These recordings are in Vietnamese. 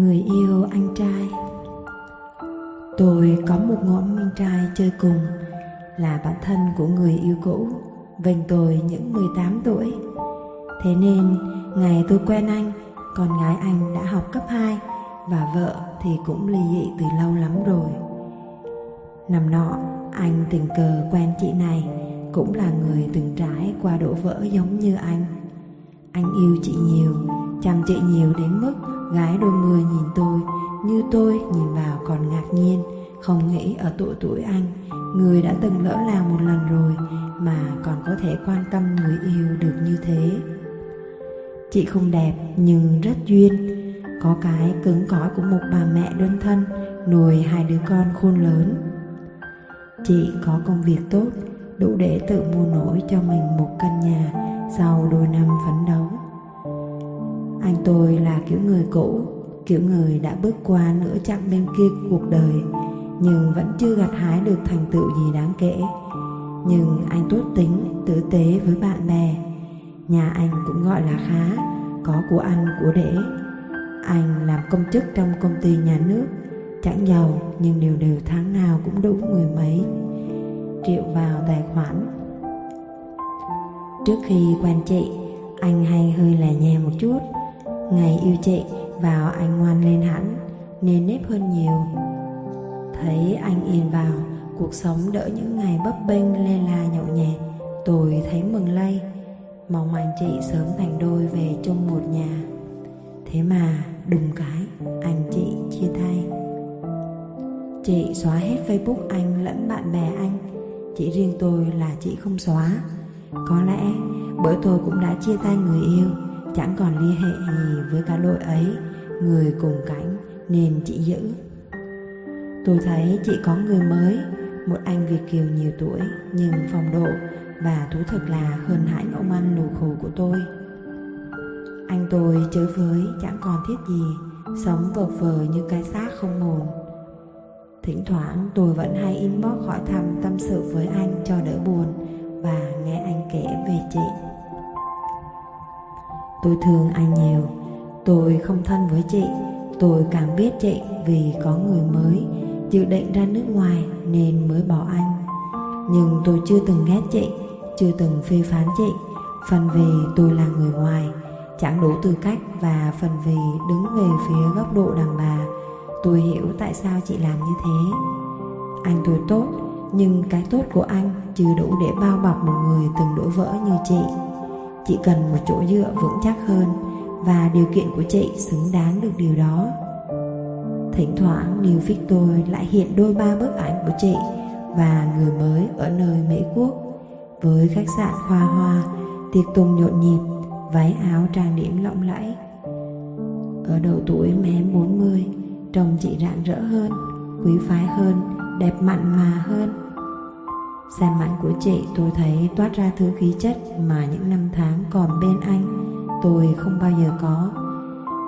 Người yêu anh trai. Tôi có một ngõ anh trai chơi cùng, Là bạn thân của người yêu cũ, vênh tôi những 18 tuổi. Thế nên, ngày tôi quen anh, Con gái anh đã học cấp 2 Và vợ thì cũng ly dị từ lâu lắm rồi. Năm nọ, anh tình cờ quen chị này, Cũng là người từng trải qua đổ vỡ giống như anh. Anh yêu chị nhiều, Chăm chị nhiều đến mức Gái đôi mươi nhìn tôi, Như tôi nhìn vào còn ngạc nhiên. Không nghĩ ở tuổi tuổi anh, Người đã từng lỡ làng một lần rồi Mà còn có thể quan tâm người yêu được như thế. Chị không đẹp, nhưng rất duyên. Có cái cứng cỏi của một bà mẹ đơn thân, Nuôi hai đứa con khôn lớn. Chị có công việc tốt, Đủ để tự mua nổi cho mình một căn nhà Sau đôi năm phấn đấu. Anh tôi là kiểu người cũ Kiểu người đã bước qua nửa chặng bên kia cuộc đời Nhưng vẫn chưa gặt hái được thành tựu gì đáng kể. Nhưng anh tốt tính, tử tế với bạn bè. Nhà anh cũng gọi là khá Có của ăn của để. Anh làm công chức trong công ty nhà nước Chẳng giàu nhưng đều đều tháng nào cũng đủ mười mấy. Triệu vào tài khoản. Trước khi quen chị Anh hay hơi lè nhè một chút. Ngày yêu chị, vào anh ngoan lên hẳn Nên nếp hơn nhiều. Thấy anh yên vào, Cuộc sống đỡ những ngày bấp bênh lê la nhậu nhẹt. Tôi thấy mừng lây, Mong anh chị sớm thành đôi về chung một nhà. Thế mà, đùng cái, Anh chị chia tay. Chị xóa hết Facebook anh lẫn bạn bè anh. Chỉ riêng tôi là chị không xóa. Có lẽ bởi tôi cũng đã chia tay người yêu. Chẳng còn liên hệ gì với cả đội ấy, Người cùng cảnh nên chị giữ. Tôi thấy chị có người mới, Một anh Việt Kiều nhiều tuổi, Nhưng phong độ Và thú thực là hơn hẳn ông anh lù khổ của tôi. Anh tôi chới với chẳng còn thiết gì, Sống vờ vờ như cái xác không hồn Thỉnh thoảng tôi vẫn hay inbox hỏi thăm tâm sự với anh cho đỡ buồn Và nghe anh kể về chị. Tôi thương anh nhiều. Tôi không thân với chị. Tôi càng biết chị vì có người mới Dự định ra nước ngoài nên mới bỏ anh. Nhưng tôi chưa từng ghét chị, Chưa từng phê phán chị. Phần vì tôi là người ngoài, Chẳng đủ tư cách và phần vì đứng về phía góc độ đàn bà. Tôi hiểu tại sao chị làm như thế. Anh tôi tốt, Nhưng cái tốt của anh chưa đủ để bao bọc một người từng đổ vỡ như chị. Chị cần một chỗ dựa vững chắc hơn Và điều kiện của chị xứng đáng được điều đó. Thỉnh thoảng New phích tôi lại hiện đôi ba bức ảnh của chị Và người mới ở nơi Mỹ Quốc. Với khách sạn khoa hoa, Tiệc tùng nhộn nhịp, Váy áo trang điểm lộng lẫy. Ở độ tuổi mém 40 Trông chị rạng rỡ hơn, Quý phái hơn, Đẹp mặn mà hơn. Xem ảnh của chị, tôi thấy toát ra thứ khí chất Mà những năm tháng còn bên anh. Tôi không bao giờ có.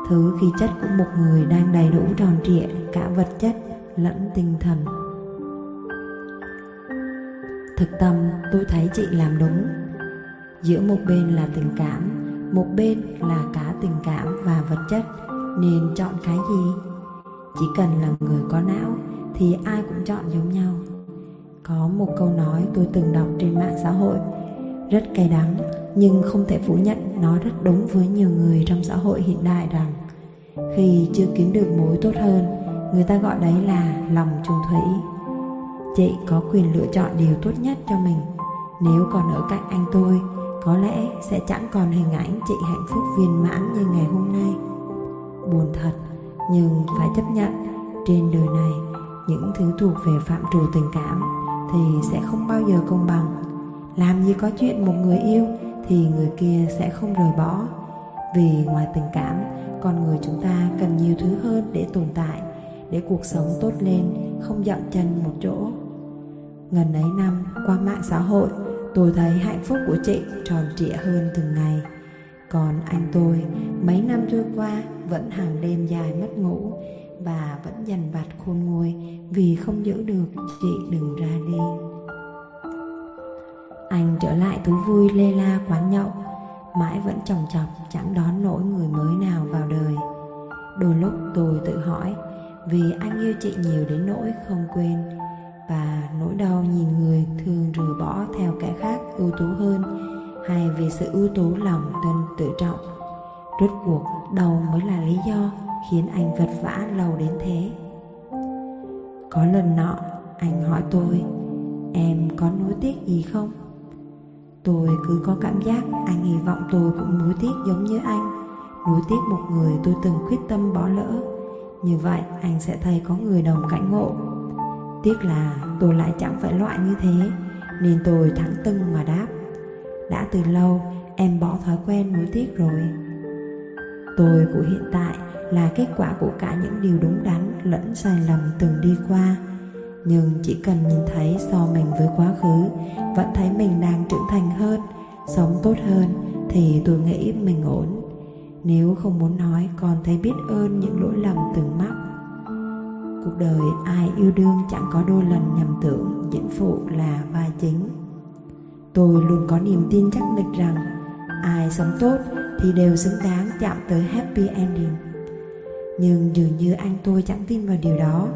Thứ khí chất của một người đang đầy đủ tròn trịa, Cả vật chất lẫn tinh thần. Thực tâm, tôi thấy chị làm đúng. Giữa một bên là tình cảm, Một bên là cả tình cảm và vật chất, Nên chọn cái gì? Chỉ cần là người có não Thì ai cũng chọn giống nhau. Có một câu nói tôi từng đọc trên mạng xã hội. Rất cay đắng, Nhưng không thể phủ nhận nó rất đúng với nhiều người trong xã hội hiện đại rằng, Khi chưa kiếm được mối tốt hơn, Người ta gọi đấy là lòng trung thủy. Chị có quyền lựa chọn điều tốt nhất cho mình. Nếu còn ở cạnh anh tôi, Có lẽ sẽ chẳng còn hình ảnh chị hạnh phúc viên mãn như ngày hôm nay. Buồn thật, nhưng phải chấp nhận, trên đời này, những thứ thuộc về phạm trù tình cảm thì sẽ không bao giờ công bằng. Làm gì có chuyện một người yêu thì người kia sẽ không rời bỏ. Vì ngoài tình cảm, con người chúng ta cần nhiều thứ hơn để tồn tại, để cuộc sống tốt lên, không dậm chân một chỗ. Ngần ấy năm, qua mạng xã hội, tôi thấy hạnh phúc của chị tròn trịa hơn từng ngày. Còn anh tôi, mấy năm trôi qua, vẫn hàng đêm dài mất ngủ và vẫn dằn vặt khôn nguôi vì không giữ được chị đừng ra đi. Anh trở lại thú vui lê la quán nhậu, mãi vẫn chồng chọc chẳng đón nổi người mới nào vào đời. Đôi lúc tôi tự hỏi vì anh yêu chị nhiều đến nỗi không quên và nỗi đau nhìn người thường rửa bỏ theo kẻ khác ưu tú hơn hay vì sự ưu tú lòng thân tự trọng rốt cuộc đâu mới là lý do khiến anh vật vã lâu đến thế. Có lần nọ, anh hỏi tôi, em có nuối tiếc gì không? Tôi cứ có cảm giác anh hy vọng tôi cũng nuối tiếc giống như anh, nuối tiếc một người tôi từng quyết tâm bỏ lỡ. Như vậy, anh sẽ thấy có người đồng cảnh ngộ. Tiếc là tôi lại chẳng phải loại như thế, nên tôi thẳng tưng mà đáp, đã từ lâu, em bỏ thói quen nuối tiếc rồi. Tôi của hiện tại là kết quả của cả những điều đúng đắn lẫn sai lầm từng đi qua. Nhưng chỉ cần nhìn thấy so mình với quá khứ, vẫn thấy mình đang trưởng thành hơn, sống tốt hơn, thì tôi nghĩ mình ổn. Nếu không muốn nói, còn thấy biết ơn những lỗi lầm từng mắc. Cuộc đời ai yêu đương chẳng có đôi lần nhầm tưởng, diễn phụ là vai chính. Tôi luôn có niềm tin chắc nịch rằng, ai sống tốt thì đều xứng đáng chạm tới happy ending nhưng dường như anh tôi chẳng tin vào điều đó.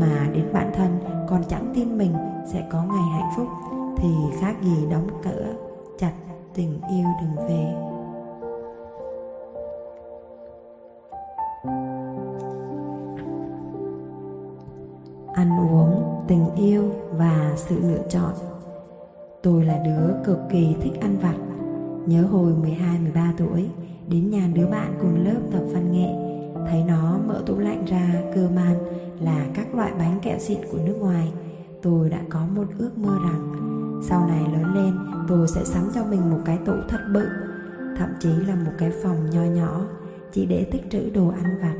Mà đến bản thân, còn chẳng tin mình sẽ có ngày hạnh phúc, thì khác gì đóng cửa chặt tình yêu đừng về. Ăn uống, tình yêu và sự lựa chọn. Tôi là đứa cực kỳ thích ăn vặt. Nhớ hồi 12-13 tuổi, đến nhà đứa bạn cùng lớp tập văn nghệ thấy nó mở tủ lạnh ra, cơ man là các loại bánh kẹo xịn của nước ngoài. Tôi đã có một ước mơ rằng sau này lớn lên, tôi sẽ sắm cho mình một cái tủ thật bự, thậm chí là một cái phòng nho nhỏ chỉ để tích trữ đồ ăn vặt.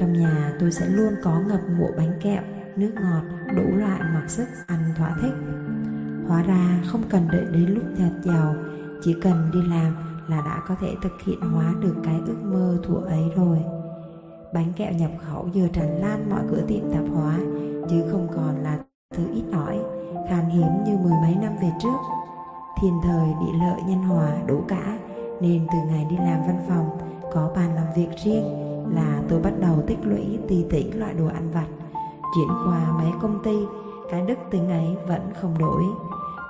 Trong nhà tôi sẽ luôn có ngập ngụa bánh kẹo, nước ngọt đủ loại mặc sức ăn thỏa thích. Hóa ra không cần đợi đến lúc thật giàu, chỉ cần đi làm là đã có thể thực hiện hóa được cái ước mơ thuở ấy rồi bánh kẹo nhập khẩu giờ tràn lan mọi cửa tiệm tạp hóa, chứ không còn là thứ ít ỏi, khan hiếm như mười mấy năm về trước. Thiên thời bị lợi, nhân hòa, đủ cả, nên từ ngày đi làm văn phòng, có bàn làm việc riêng là tôi bắt đầu tích lũy tỷ tỉ loại đồ ăn vặt. Chuyển qua mấy công ty, cái đức tính ấy vẫn không đổi.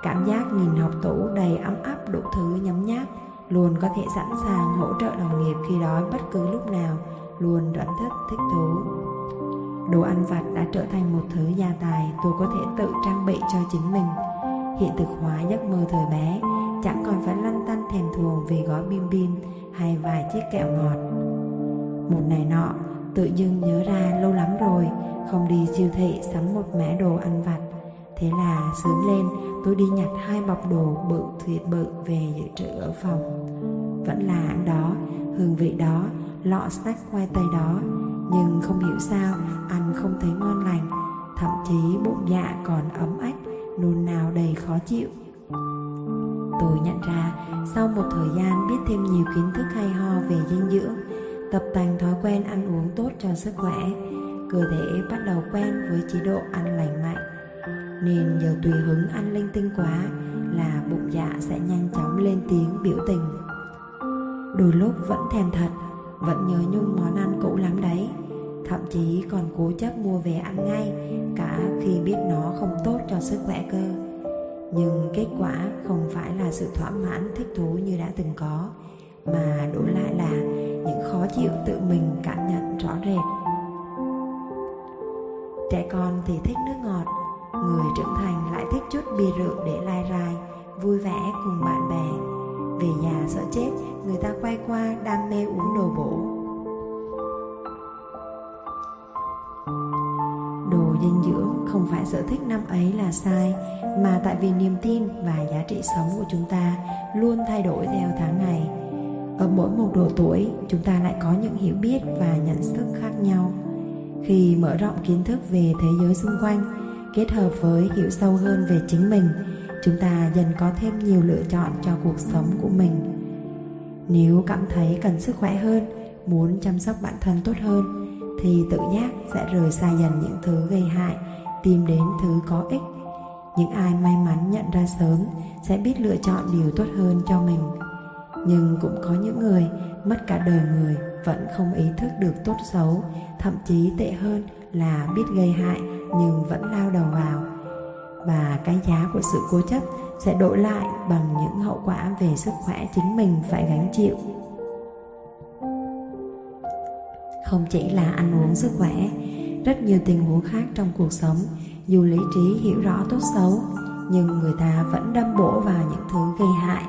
Cảm giác nhìn học tủ đầy ấm áp đủ thứ nhấm nháp, luôn có thể sẵn sàng hỗ trợ đồng nghiệp khi đói bất cứ lúc nào luôn rảnh thích thích thú. Đồ ăn vặt đã trở thành một thứ gia tài tôi có thể tự trang bị cho chính mình. Hiện thực hóa giấc mơ thời bé, chẳng còn phải lăn tăn thèm thuồng vì gói bim bim hay vài chiếc kẹo ngọt. Một ngày nọ, tự dưng nhớ ra lâu lắm rồi, không đi siêu thị sắm một mẻ đồ ăn vặt. Thế là sớm lên, tôi đi nhặt hai bọc đồ bự thiệt bự về dự trữ ở phòng. Vẫn là ăn đó, hương vị đó lọ snack khoai tây đó. Nhưng không hiểu sao, ăn không thấy ngon lành, thậm chí bụng dạ còn ấm ách, nôn nào đầy khó chịu. Tôi nhận ra, sau một thời gian biết thêm nhiều kiến thức hay ho về dinh dưỡng, tập tành thói quen ăn uống tốt cho sức khỏe, cơ thể bắt đầu quen với chế độ ăn lành mạnh. Nên giờ tùy hứng ăn linh tinh quá là bụng dạ sẽ nhanh chóng lên tiếng biểu tình. Đôi lúc vẫn thèm thật vẫn nhớ nhung món ăn cũ lắm đấy. Thậm chí còn cố chấp mua về ăn ngay, cả khi biết nó không tốt cho sức khỏe cơ. Nhưng kết quả không phải là sự thỏa mãn thích thú như đã từng có, mà đổi lại là những khó chịu tự mình cảm nhận rõ rệt. Trẻ con thì thích nước ngọt, người trưởng thành lại thích chút bia rượu để lai rai, vui vẻ cùng bạn bè về nhà sợ chết, người ta quay qua đam mê uống đồ bổ. Đồ dinh dưỡng không phải sở thích năm ấy là sai, mà tại vì niềm tin và giá trị sống của chúng ta luôn thay đổi theo tháng ngày. Ở mỗi một độ tuổi, chúng ta lại có những hiểu biết và nhận thức khác nhau. Khi mở rộng kiến thức về thế giới xung quanh, kết hợp với hiểu sâu hơn về chính mình chúng ta dần có thêm nhiều lựa chọn cho cuộc sống của mình. Nếu cảm thấy cần sức khỏe hơn, muốn chăm sóc bản thân tốt hơn, thì tự giác sẽ rời xa dần những thứ gây hại, tìm đến thứ có ích. Những ai may mắn nhận ra sớm sẽ biết lựa chọn điều tốt hơn cho mình. Nhưng cũng có những người mất cả đời người vẫn không ý thức được tốt xấu, thậm chí tệ hơn là biết gây hại nhưng vẫn lao đầu vào và cái giá của sự cố chấp sẽ đổi lại bằng những hậu quả về sức khỏe chính mình, phải gánh chịu. Không chỉ là ăn uống sức khỏe, rất nhiều tình huống khác trong cuộc sống, dù lý trí hiểu rõ tốt xấu, nhưng người ta vẫn đâm bổ vào những thứ gây hại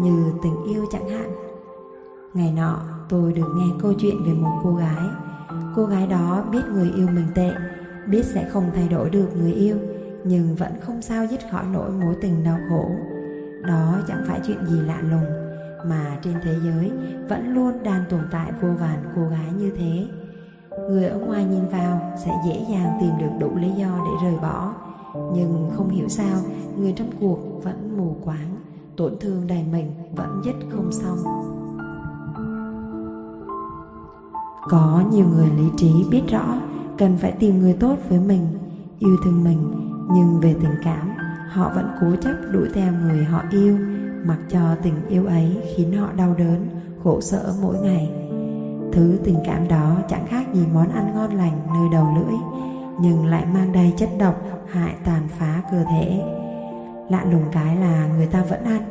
như tình yêu chẳng hạn. Ngày nọ, tôi được nghe câu chuyện về một cô gái. Cô gái đó biết người yêu mình tệ, biết sẽ không thay đổi được người yêu nhưng vẫn không sao dứt khỏi nỗi mối tình đau khổ. Đó chẳng phải chuyện gì lạ lùng, mà trên thế giới vẫn luôn đang tồn tại vô vàn cô gái như thế. Người ở ngoài nhìn vào sẽ dễ dàng tìm được đủ lý do để rời bỏ, nhưng không hiểu sao người trong cuộc vẫn mù quáng, tổn thương đầy mình vẫn dứt không xong. Có nhiều người lý trí biết rõ cần phải tìm người tốt với mình, yêu thương mình nhưng về tình cảm, họ vẫn cố chấp đuổi theo người họ yêu, mặc cho tình yêu ấy khiến họ đau đớn, khổ sở mỗi ngày. Thứ tình cảm đó chẳng khác gì món ăn ngon lành nơi đầu lưỡi, nhưng lại mang đầy chất độc, hại tàn phá cơ thể. Lạ lùng cái là người ta vẫn ăn,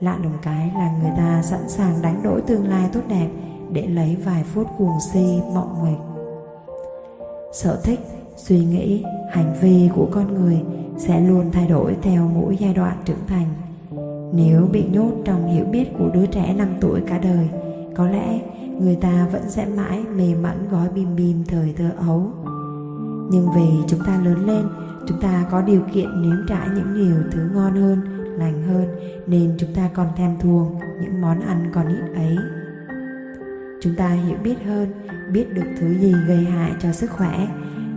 lạ lùng cái là người ta sẵn sàng đánh đổi tương lai tốt đẹp để lấy vài phút cuồng si mộng nguyệt sở thích suy nghĩ, hành vi của con người sẽ luôn thay đổi theo mỗi giai đoạn trưởng thành. Nếu bị nhốt trong hiểu biết của đứa trẻ 5 tuổi cả đời, có lẽ người ta vẫn sẽ mãi mê mẩn gói bim bim thời thơ ấu. Nhưng vì chúng ta lớn lên, chúng ta có điều kiện nếm trải những điều thứ ngon hơn, lành hơn, nên chúng ta còn thèm thuồng những món ăn còn ít ấy. Chúng ta hiểu biết hơn, biết được thứ gì gây hại cho sức khỏe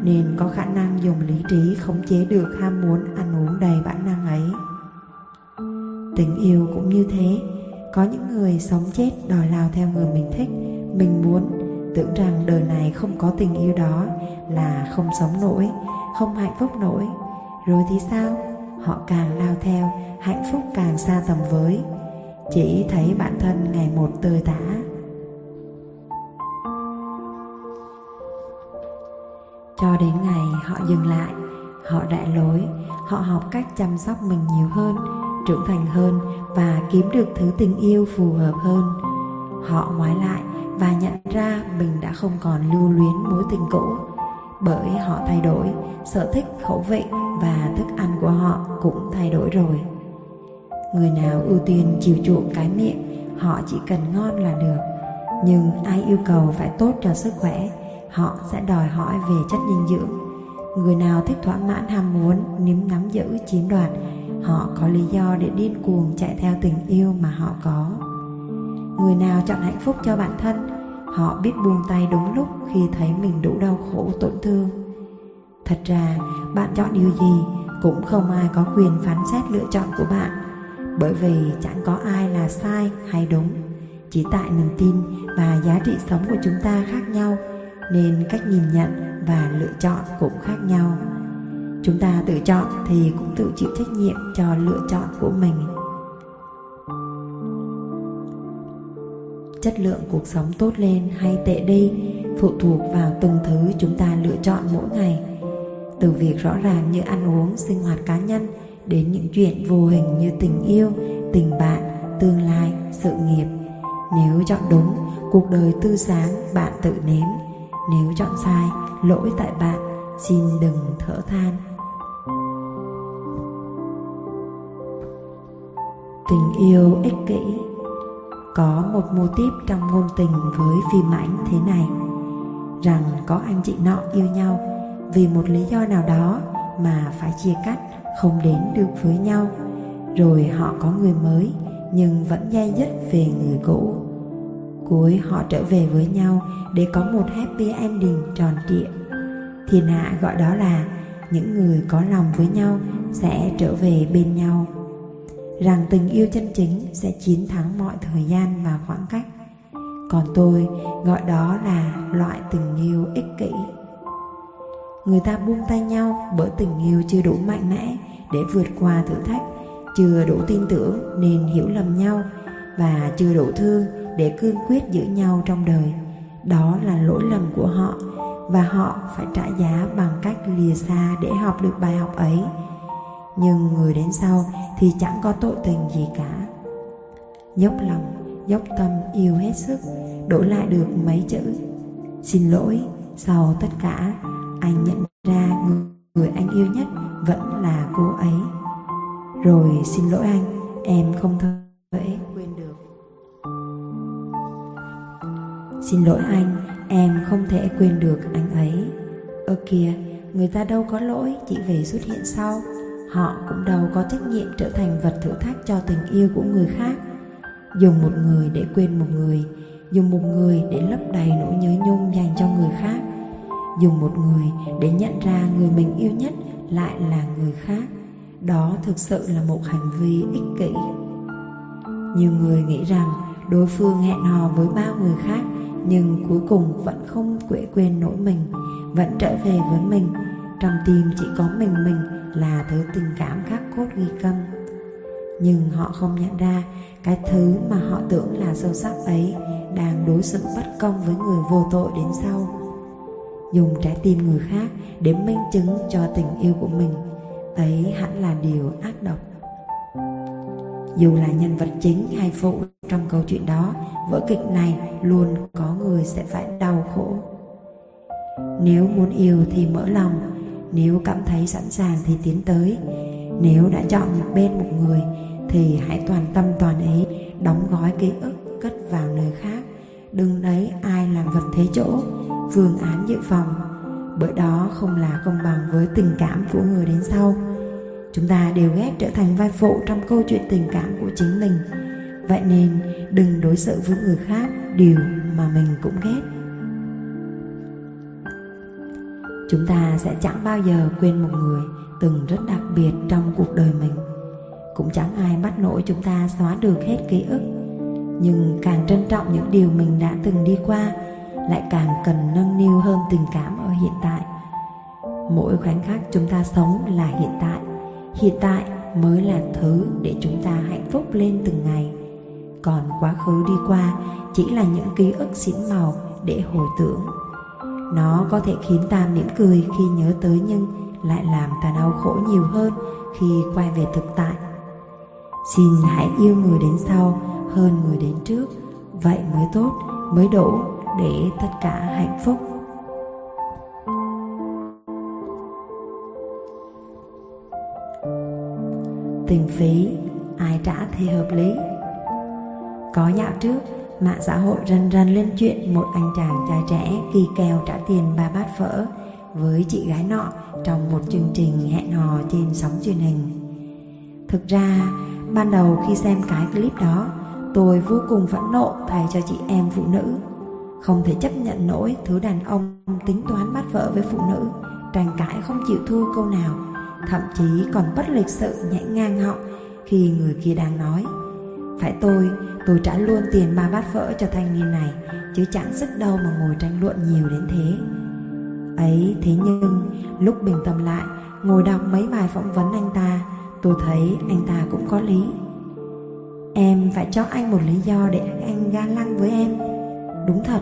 nên có khả năng dùng lý trí khống chế được ham muốn ăn uống đầy bản năng ấy. Tình yêu cũng như thế, có những người sống chết đòi lao theo người mình thích, mình muốn, tưởng rằng đời này không có tình yêu đó là không sống nổi, không hạnh phúc nổi. Rồi thì sao? Họ càng lao theo, hạnh phúc càng xa tầm với. Chỉ thấy bản thân ngày một tơi tả đến ngày họ dừng lại, họ đại lối, họ học cách chăm sóc mình nhiều hơn, trưởng thành hơn và kiếm được thứ tình yêu phù hợp hơn. Họ ngoái lại và nhận ra mình đã không còn lưu luyến mối tình cũ. Bởi họ thay đổi, sở thích, khẩu vị và thức ăn của họ cũng thay đổi rồi. Người nào ưu tiên chiều chuộng cái miệng, họ chỉ cần ngon là được. Nhưng ai yêu cầu phải tốt cho sức khỏe họ sẽ đòi hỏi về chất dinh dưỡng. Người nào thích thỏa mãn ham muốn nếm nắm giữ chiếm đoạt họ có lý do để điên cuồng chạy theo tình yêu mà họ có. Người nào chọn hạnh phúc cho bản thân, họ biết buông tay đúng lúc khi thấy mình đủ đau khổ, tổn thương. Thật ra, bạn chọn điều gì cũng không ai có quyền phán xét lựa chọn của bạn, bởi vì chẳng có ai là sai hay đúng. Chỉ tại niềm tin và giá trị sống của chúng ta khác nhau nên cách nhìn nhận và lựa chọn cũng khác nhau. Chúng ta tự chọn thì cũng tự chịu trách nhiệm cho lựa chọn của mình. Chất lượng cuộc sống tốt lên hay tệ đi phụ thuộc vào từng thứ chúng ta lựa chọn mỗi ngày. Từ việc rõ ràng như ăn uống, sinh hoạt cá nhân đến những chuyện vô hình như tình yêu, tình bạn, tương lai, sự nghiệp. Nếu chọn đúng, cuộc đời tươi sáng, bạn tự nếm nếu chọn sai, lỗi tại bạn, xin đừng thở than. Tình yêu ích kỷ. Có một mô típ trong ngôn tình với phim ảnh thế này, rằng có anh chị nọ yêu nhau vì một lý do nào đó mà phải chia cắt, không đến được với nhau. Rồi họ có người mới, nhưng vẫn dây dứt về người cũ cuối họ trở về với nhau để có một happy ending tròn trịa. Thiên hạ gọi đó là những người có lòng với nhau sẽ trở về bên nhau. Rằng tình yêu chân chính sẽ chiến thắng mọi thời gian và khoảng cách. Còn tôi gọi đó là loại tình yêu ích kỷ. Người ta buông tay nhau bởi tình yêu chưa đủ mạnh mẽ để vượt qua thử thách, chưa đủ tin tưởng nên hiểu lầm nhau và chưa đủ thương để cương quyết giữ nhau trong đời. Đó là lỗi lầm của họ và họ phải trả giá bằng cách lìa xa để học được bài học ấy. Nhưng người đến sau thì chẳng có tội tình gì cả. Dốc lòng dốc tâm yêu hết sức đổi lại được mấy chữ xin lỗi sau tất cả anh nhận ra người, người anh yêu nhất vẫn là cô ấy. Rồi xin lỗi anh em không thể quên được. Xin lỗi anh, em không thể quên được anh ấy. Ơ kìa, người ta đâu có lỗi chỉ về xuất hiện sau. Họ cũng đâu có trách nhiệm trở thành vật thử thách cho tình yêu của người khác. Dùng một người để quên một người, dùng một người để lấp đầy nỗi nhớ nhung dành cho người khác. Dùng một người để nhận ra người mình yêu nhất lại là người khác. Đó thực sự là một hành vi ích kỷ. Nhiều người nghĩ rằng đối phương hẹn hò với bao người khác nhưng cuối cùng vẫn không quệ quên nỗi mình, vẫn trở về với mình. Trong tim chỉ có mình mình là thứ tình cảm khắc cốt ghi câm nhưng họ không nhận ra cái thứ mà họ tưởng là sâu sắc ấy đang đối xử bất công với người vô tội đến sau. Dùng trái tim người khác để minh chứng cho tình yêu của mình, ấy hẳn là điều ác độc dù là nhân vật chính hay phụ trong câu chuyện đó, vở kịch này luôn có người sẽ phải đau khổ. Nếu muốn yêu thì mở lòng, nếu cảm thấy sẵn sàng thì tiến tới. Nếu đã chọn một bên một người thì hãy toàn tâm toàn ý đóng gói ký ức cất vào nơi khác. Đừng lấy ai làm vật thế chỗ, phương án dự phòng. Bởi đó không là công bằng với tình cảm của người đến sau chúng ta đều ghét trở thành vai phụ trong câu chuyện tình cảm của chính mình. Vậy nên, đừng đối xử với người khác điều mà mình cũng ghét. Chúng ta sẽ chẳng bao giờ quên một người từng rất đặc biệt trong cuộc đời mình. Cũng chẳng ai bắt nổi chúng ta xóa được hết ký ức. Nhưng càng trân trọng những điều mình đã từng đi qua, lại càng cần nâng niu hơn tình cảm ở hiện tại. Mỗi khoảnh khắc chúng ta sống là hiện tại hiện tại mới là thứ để chúng ta hạnh phúc lên từng ngày. Còn quá khứ đi qua chỉ là những ký ức xỉn màu để hồi tưởng. Nó có thể khiến ta mỉm cười khi nhớ tới nhưng lại làm ta đau khổ nhiều hơn khi quay về thực tại. Xin hãy yêu người đến sau hơn người đến trước. Vậy mới tốt, mới đủ để tất cả hạnh phúc tình phí, ai trả thì hợp lý. Có dạo trước, mạng xã hội rần rần lên chuyện một anh chàng trai trẻ kỳ kèo trả tiền ba bát phở với chị gái nọ trong một chương trình hẹn hò trên sóng truyền hình. Thực ra, ban đầu khi xem cái clip đó, tôi vô cùng phẫn nộ thay cho chị em phụ nữ. Không thể chấp nhận nổi thứ đàn ông tính toán bắt vợ với phụ nữ, tranh cãi không chịu thua câu nào thậm chí còn bất lịch sự nhảy ngang họng khi người kia đang nói, phải tôi tôi trả luôn tiền ba bát phở cho thanh niên này, chứ chẳng sức đâu mà ngồi tranh luận nhiều đến thế. Ấy, thế nhưng, lúc bình tâm lại, ngồi đọc mấy bài phỏng vấn anh ta, tôi thấy anh ta cũng có lý. Em phải cho anh một lý do để anh ga lăng với em. Đúng thật,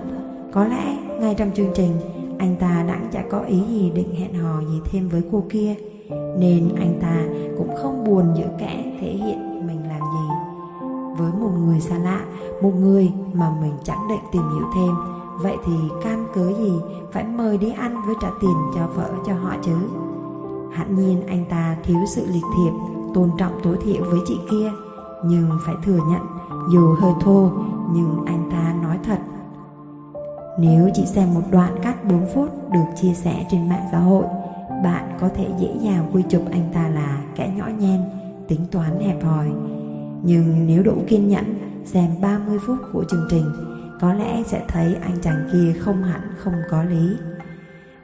có lẽ ngay trong chương trình, anh ta đã chả có ý gì định hẹn hò gì thêm với cô kia nên anh ta cũng không buồn giữa kẽ thể hiện mình làm gì. Với một người xa lạ, một người mà mình chẳng định tìm hiểu thêm, vậy thì can cớ gì phải mời đi ăn với trả tiền cho vợ cho họ chứ? Hẳn nhiên anh ta thiếu sự lịch thiệp, tôn trọng tối thiểu với chị kia, nhưng phải thừa nhận, dù hơi thô, nhưng anh ta nói thật. Nếu chị xem một đoạn cắt 4 phút được chia sẻ trên mạng xã hội bạn có thể dễ dàng quy chụp anh ta là kẻ nhỏ nhen, tính toán hẹp hòi. Nhưng nếu đủ kiên nhẫn xem 30 phút của chương trình, có lẽ sẽ thấy anh chàng kia không hẳn không có lý.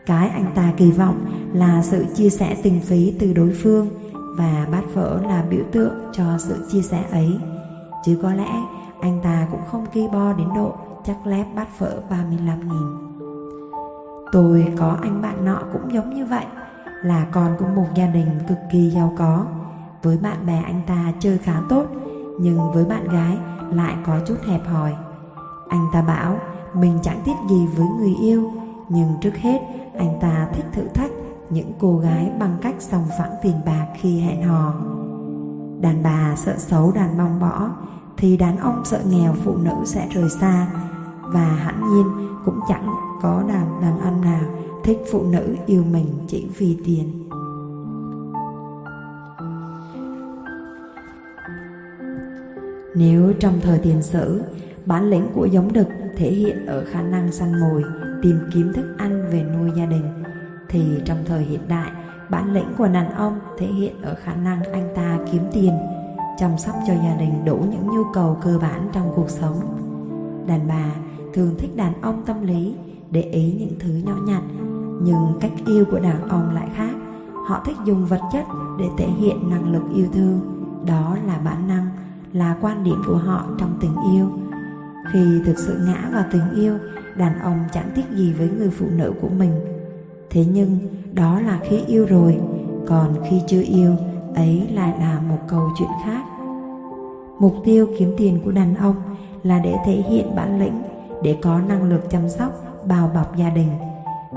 Cái anh ta kỳ vọng là sự chia sẻ tình phí từ đối phương và bát phở là biểu tượng cho sự chia sẻ ấy. Chứ có lẽ anh ta cũng không ki bo đến độ chắc lép bát phở 35 nghìn. Tôi có anh bạn nọ cũng giống như vậy. Là con của một gia đình cực kỳ giàu có Với bạn bè anh ta chơi khá tốt Nhưng với bạn gái lại có chút hẹp hòi. Anh ta bảo mình chẳng tiếc gì với người yêu, nhưng trước hết anh ta thích thử thách những cô gái bằng cách sòng phẳng tiền bạc khi hẹn hò. Đàn bà sợ xấu đàn bong bỏ, thì đàn ông sợ nghèo phụ nữ sẽ rời xa, và hẳn nhiên cũng chẳng có đàn đàn ông nào thích phụ nữ yêu mình chỉ vì tiền. Nếu trong thời tiền sử, bản lĩnh của giống đực thể hiện ở khả năng săn mồi, tìm kiếm thức ăn về nuôi gia đình, thì trong thời hiện đại, bản lĩnh của đàn ông thể hiện ở khả năng anh ta kiếm tiền, chăm sóc cho gia đình đủ những nhu cầu cơ bản trong cuộc sống. Đàn bà thường thích đàn ông tâm lý, để ý những thứ nhỏ nhặt, nhưng cách yêu của đàn ông lại khác. Họ thích dùng vật chất để thể hiện năng lực yêu thương, đó là bản năng là quan điểm của họ trong tình yêu. Khi thực sự ngã vào tình yêu đàn ông chẳng tiếc gì với người phụ nữ của mình. Thế nhưng đó là khi yêu rồi. Còn khi chưa yêu ấy lại là một câu chuyện khác. Mục tiêu kiếm tiền của đàn ông là để thể hiện bản lĩnh để có năng lực chăm sóc bao bọc gia đình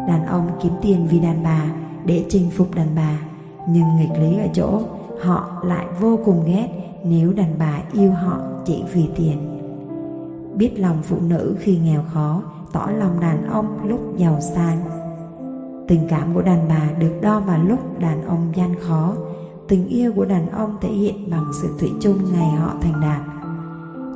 đàn ông kiếm tiền vì đàn bà để chinh phục đàn bà. Nhưng nghịch lý ở chỗ, họ lại vô cùng ghét nếu đàn bà yêu họ chỉ vì tiền. Biết lòng phụ nữ khi nghèo khó, tỏ lòng đàn ông lúc giàu sang. Tình cảm của đàn bà được đo vào lúc đàn ông gian khó. Tình yêu của đàn ông thể hiện bằng sự thủy chung ngày họ thành đạt.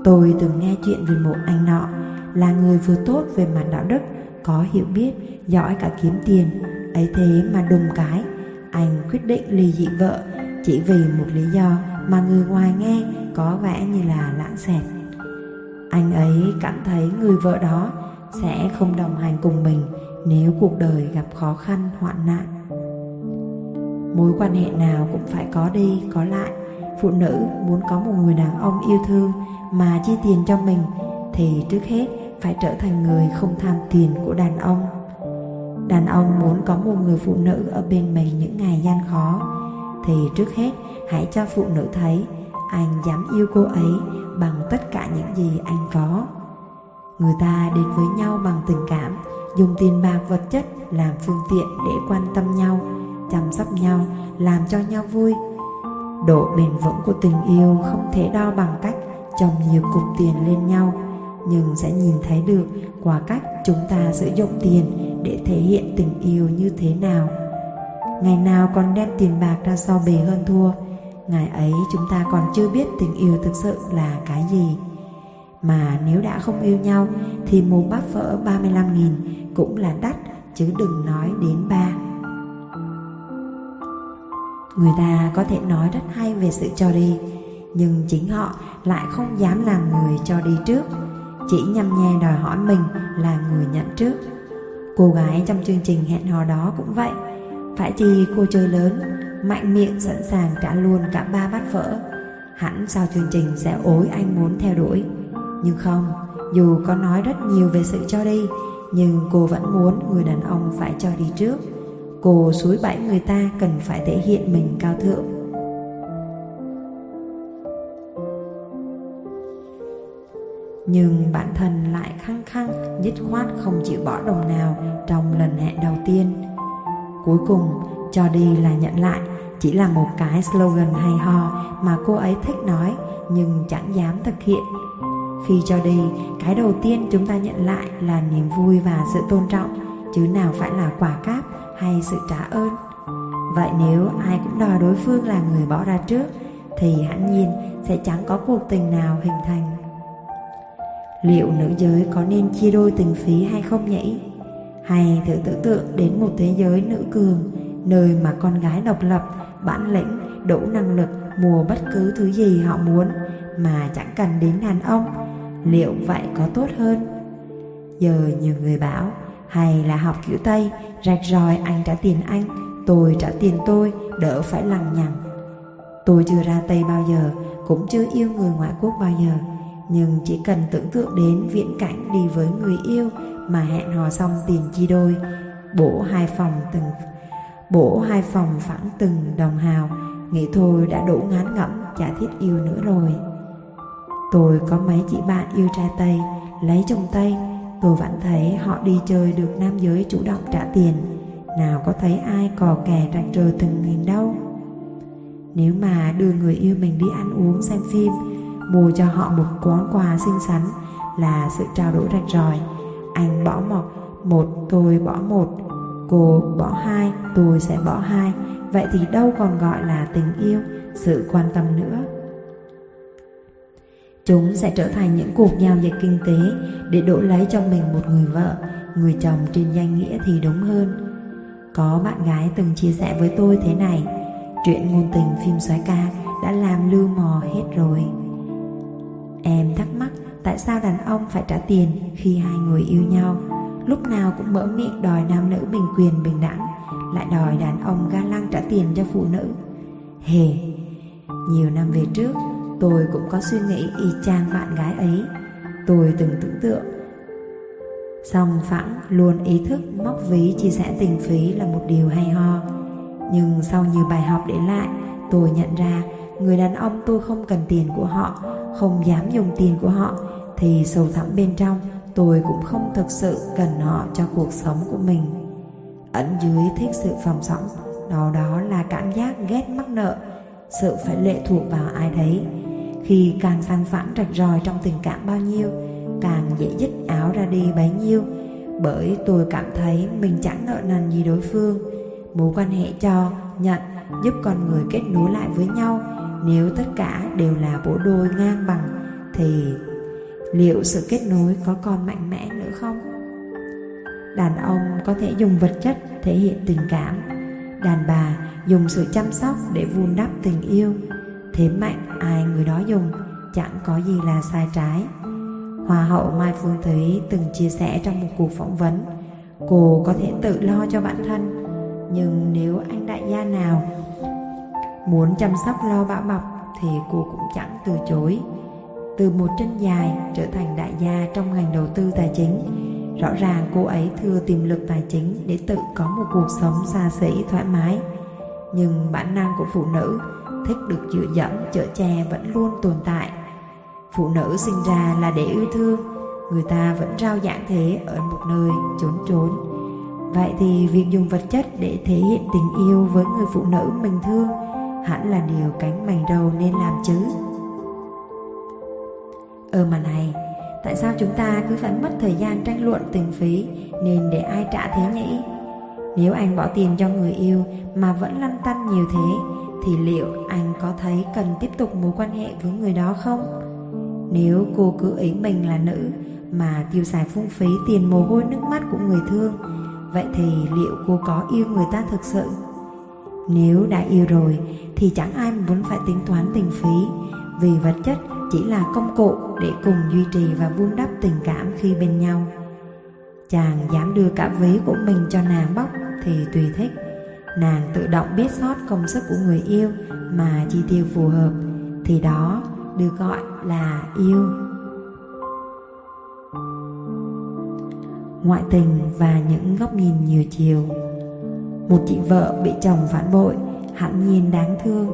Tôi từng nghe chuyện về một anh nọ là người vừa tốt về mặt đạo đức, có hiểu biết giỏi cả kiếm tiền ấy thế mà đùng cái, anh quyết định ly dị vợ, chỉ vì một lý do mà người ngoài nghe có vẻ như là lãng xẹt. Anh ấy cảm thấy người vợ đó sẽ không đồng hành cùng mình nếu cuộc đời gặp khó khăn, hoạn nạn. Mối quan hệ nào cũng phải có đi, có lại. Phụ nữ muốn có một người đàn ông yêu thương mà chi tiền cho mình thì trước hết phải trở thành người không tham tiền của đàn ông. Đàn ông muốn có một người phụ nữ ở bên mình những ngày gian khó. Thì trước hết, hãy cho phụ nữ thấy anh dám yêu cô ấy bằng tất cả những gì anh có. Người ta đến với nhau bằng tình cảm, dùng tiền bạc vật chất làm phương tiện để quan tâm nhau, chăm sóc nhau, làm cho nhau vui. Độ bền vững của tình yêu không thể đo bằng cách chồng nhiều cục tiền lên nhau, nhưng sẽ nhìn thấy được qua cách chúng ta sử dụng tiền để thể hiện tình yêu như thế nào. Ngày nào còn đem tiền bạc ra so bì hơn thua, ngày ấy chúng ta còn chưa biết tình yêu thực sự là cái gì. Mà nếu đã không yêu nhau, thì một bát phở 35.000 cũng là đắt, chứ đừng nói đến ba. Người ta có thể nói rất hay về sự cho đi, nhưng chính họ lại không dám làm người cho đi trước. Chỉ nhằm nhè đòi hỏi mình là người nhận trước cô gái trong chương trình hẹn hò đó cũng vậy. Phải chi cô chơi lớn, Mạnh miệng, sẵn sàng trả luôn cả ba bát phở. Hẳn sau chương trình sẽ ối anh muốn theo đuổi. Nhưng không, Dù có nói rất nhiều về sự cho đi, Nhưng cô vẫn muốn người đàn ông phải cho đi trước. Cô suối bẫy người ta cần phải thể hiện mình cao thượng. Nhưng bản thân lại khăng khăng Dứt khoát không chịu bỏ đồng nào Trong lần hẹn đầu tiên Cuối cùng cho đi là nhận lại chỉ là một cái slogan hay ho mà cô ấy thích nói nhưng chẳng dám thực hiện. Khi cho đi, cái đầu tiên chúng ta nhận lại là niềm vui và sự tôn trọng, chứ nào phải là quả cáp hay sự trả ơn. Vậy nếu ai cũng đòi đối phương là người bỏ ra trước, thì hẳn nhiên sẽ chẳng có cuộc tình nào hình thành. Liệu nữ giới có nên chia đôi tình phí hay không nhỉ? Hay thử tưởng tượng đến một thế giới nữ cường, nơi mà con gái độc lập bản lĩnh, đủ năng lực mua bất cứ thứ gì họ muốn mà chẳng cần đến đàn ông. Liệu vậy có tốt hơn? Giờ nhiều người bảo hay là học kiểu Tây, rạch ròi anh trả tiền anh, tôi trả tiền tôi, đỡ phải lằng nhằng. Tôi chưa ra Tây bao giờ, cũng chưa yêu người ngoại quốc bao giờ, nhưng chỉ cần tưởng tượng đến viễn cảnh đi với người yêu mà hẹn hò xong tiền chi đôi, bổ hai phòng từng Bổ hai phòng phẳng từng đồng hào Nghĩ thôi đã đủ ngán ngẩm chả thiết yêu nữa rồi Tôi có mấy chị bạn yêu trai Tây, lấy chồng Tây, tôi vẫn thấy họ đi chơi được nam giới chủ động trả tiền. Nào có thấy ai cò kè rạch rời từng nghìn đâu. Nếu mà đưa người yêu mình đi ăn uống xem phim, mua cho họ một món quà xinh xắn là sự trao đổi rạch ròi. Anh bỏ một, một tôi bỏ một, cô bỏ hai, tôi sẽ bỏ hai. Vậy thì đâu còn gọi là tình yêu, sự quan tâm nữa. Chúng sẽ trở thành những cuộc giao dịch kinh tế để đổi lấy cho mình một người vợ, người chồng trên danh nghĩa thì đúng hơn. Có bạn gái từng chia sẻ với tôi thế này, chuyện ngôn tình phim xoáy ca đã làm lưu mò hết rồi. Em thắc mắc tại sao đàn ông phải trả tiền khi hai người yêu nhau, lúc nào cũng mở miệng đòi nam nữ bình quyền bình đẳng, lại đòi đàn ông ga lăng trả tiền cho phụ nữ. Hề, nhiều năm về trước, tôi cũng có suy nghĩ y chang bạn gái ấy. Tôi từng tưởng tượng Song phẳng luôn ý thức móc ví chia sẻ tình phí là một điều hay ho Nhưng sau nhiều bài học để lại Tôi nhận ra người đàn ông tôi không cần tiền của họ, Không dám dùng tiền của họ, Thì sâu thẳm bên trong, tôi cũng không thực sự cần họ cho cuộc sống của mình. Ẩn dưới thích sự phòng sóng, Đó đó là cảm giác ghét mắc nợ, Sự phải lệ thuộc vào ai đấy. Khi càng sang phẳng rạch ròi trong tình cảm bao nhiêu, càng dễ dứt áo ra đi bấy nhiêu, bởi tôi cảm thấy mình chẳng nợ nần gì đối phương. Mối quan hệ cho, nhận, giúp con người kết nối lại với nhau nếu tất cả đều là bộ đôi ngang bằng, thì liệu sự kết nối có còn mạnh mẽ nữa không? Đàn ông có thể dùng vật chất thể hiện tình cảm. Đàn bà dùng sự chăm sóc để vun đắp tình yêu. Thế mạnh ai người đó dùng, chẳng có gì là sai trái. Hoa hậu Mai Phương Thúy từng chia sẻ trong một cuộc phỏng vấn, Cô có thể tự lo cho bản thân, Nhưng nếu anh đại gia nào muốn chăm sóc lo bảo mập Thì cô cũng chẳng từ chối. Từ một chân dài trở thành đại gia trong ngành đầu tư tài chính, Rõ ràng cô ấy thừa tiềm lực tài chính để tự có một cuộc sống xa xỉ, thoải mái. Nhưng bản năng của phụ nữ thích được dựa dẫm, chở che vẫn luôn tồn tại. Phụ nữ sinh ra là để yêu thương, Người ta vẫn rao giảng thế ở một nơi trốn trốn Vậy thì việc dùng vật chất để thể hiện tình yêu với người phụ nữ mình thương Hẳn là điều cánh mảnh đầu nên làm chứ Ờ mà này Tại sao chúng ta cứ phải mất thời gian tranh luận tình phí Nên để ai trả thế nhỉ Nếu anh bỏ tiền cho người yêu Mà vẫn lăn tăn nhiều thế Thì liệu anh có thấy cần tiếp tục mối quan hệ với người đó không? Nếu cô cứ ý mình là nữ mà tiêu xài phung phí tiền mồ hôi nước mắt của người thương, vậy thì liệu cô có yêu người ta thực sự? Nếu đã yêu rồi thì chẳng ai muốn phải tính toán tình phí, vì vật chất chỉ là công cụ để cùng duy trì và vun đắp tình cảm khi bên nhau. Chàng dám đưa cả ví của mình cho nàng bóc thì tùy thích. Nàng tự động biết sót công sức của người yêu mà chi tiêu phù hợp thì đó được gọi là yêu ngoại tình và những góc nhìn nhiều chiều một chị vợ bị chồng phản bội hẳn nhiên đáng thương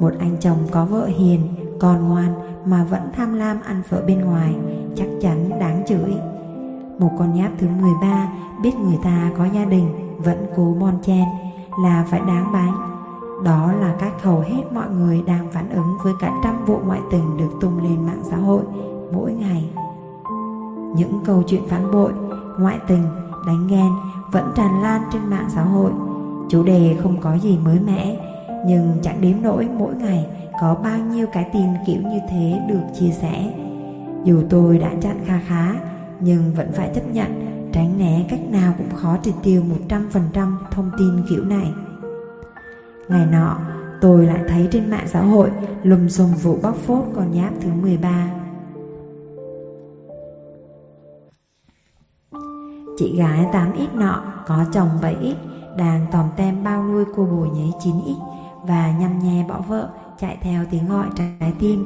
một anh chồng có vợ hiền còn ngoan mà vẫn tham lam ăn phở bên ngoài chắc chắn đáng chửi một con nháp thứ 13 biết người ta có gia đình vẫn cố bon chen là phải đáng bánh đó là cách hầu hết mọi người đang phản ứng với cả trăm vụ ngoại tình được tung lên mạng xã hội mỗi ngày. Những câu chuyện phản bội, ngoại tình, đánh ghen vẫn tràn lan trên mạng xã hội. Chủ đề không có gì mới mẻ, nhưng chẳng đếm nổi mỗi ngày có bao nhiêu cái tin kiểu như thế được chia sẻ. Dù tôi đã chặn kha khá, nhưng vẫn phải chấp nhận tránh né cách nào cũng khó triệt tiêu 100% thông tin kiểu này. Ngày nọ, tôi lại thấy trên mạng xã hội lùm xùm vụ bóc phốt con nháp thứ 13. Chị gái 8X nọ có chồng 7X đang tòm tem bao nuôi cô bồ nhấy 9X và nhăm nhe bỏ vợ chạy theo tiếng gọi trái tim.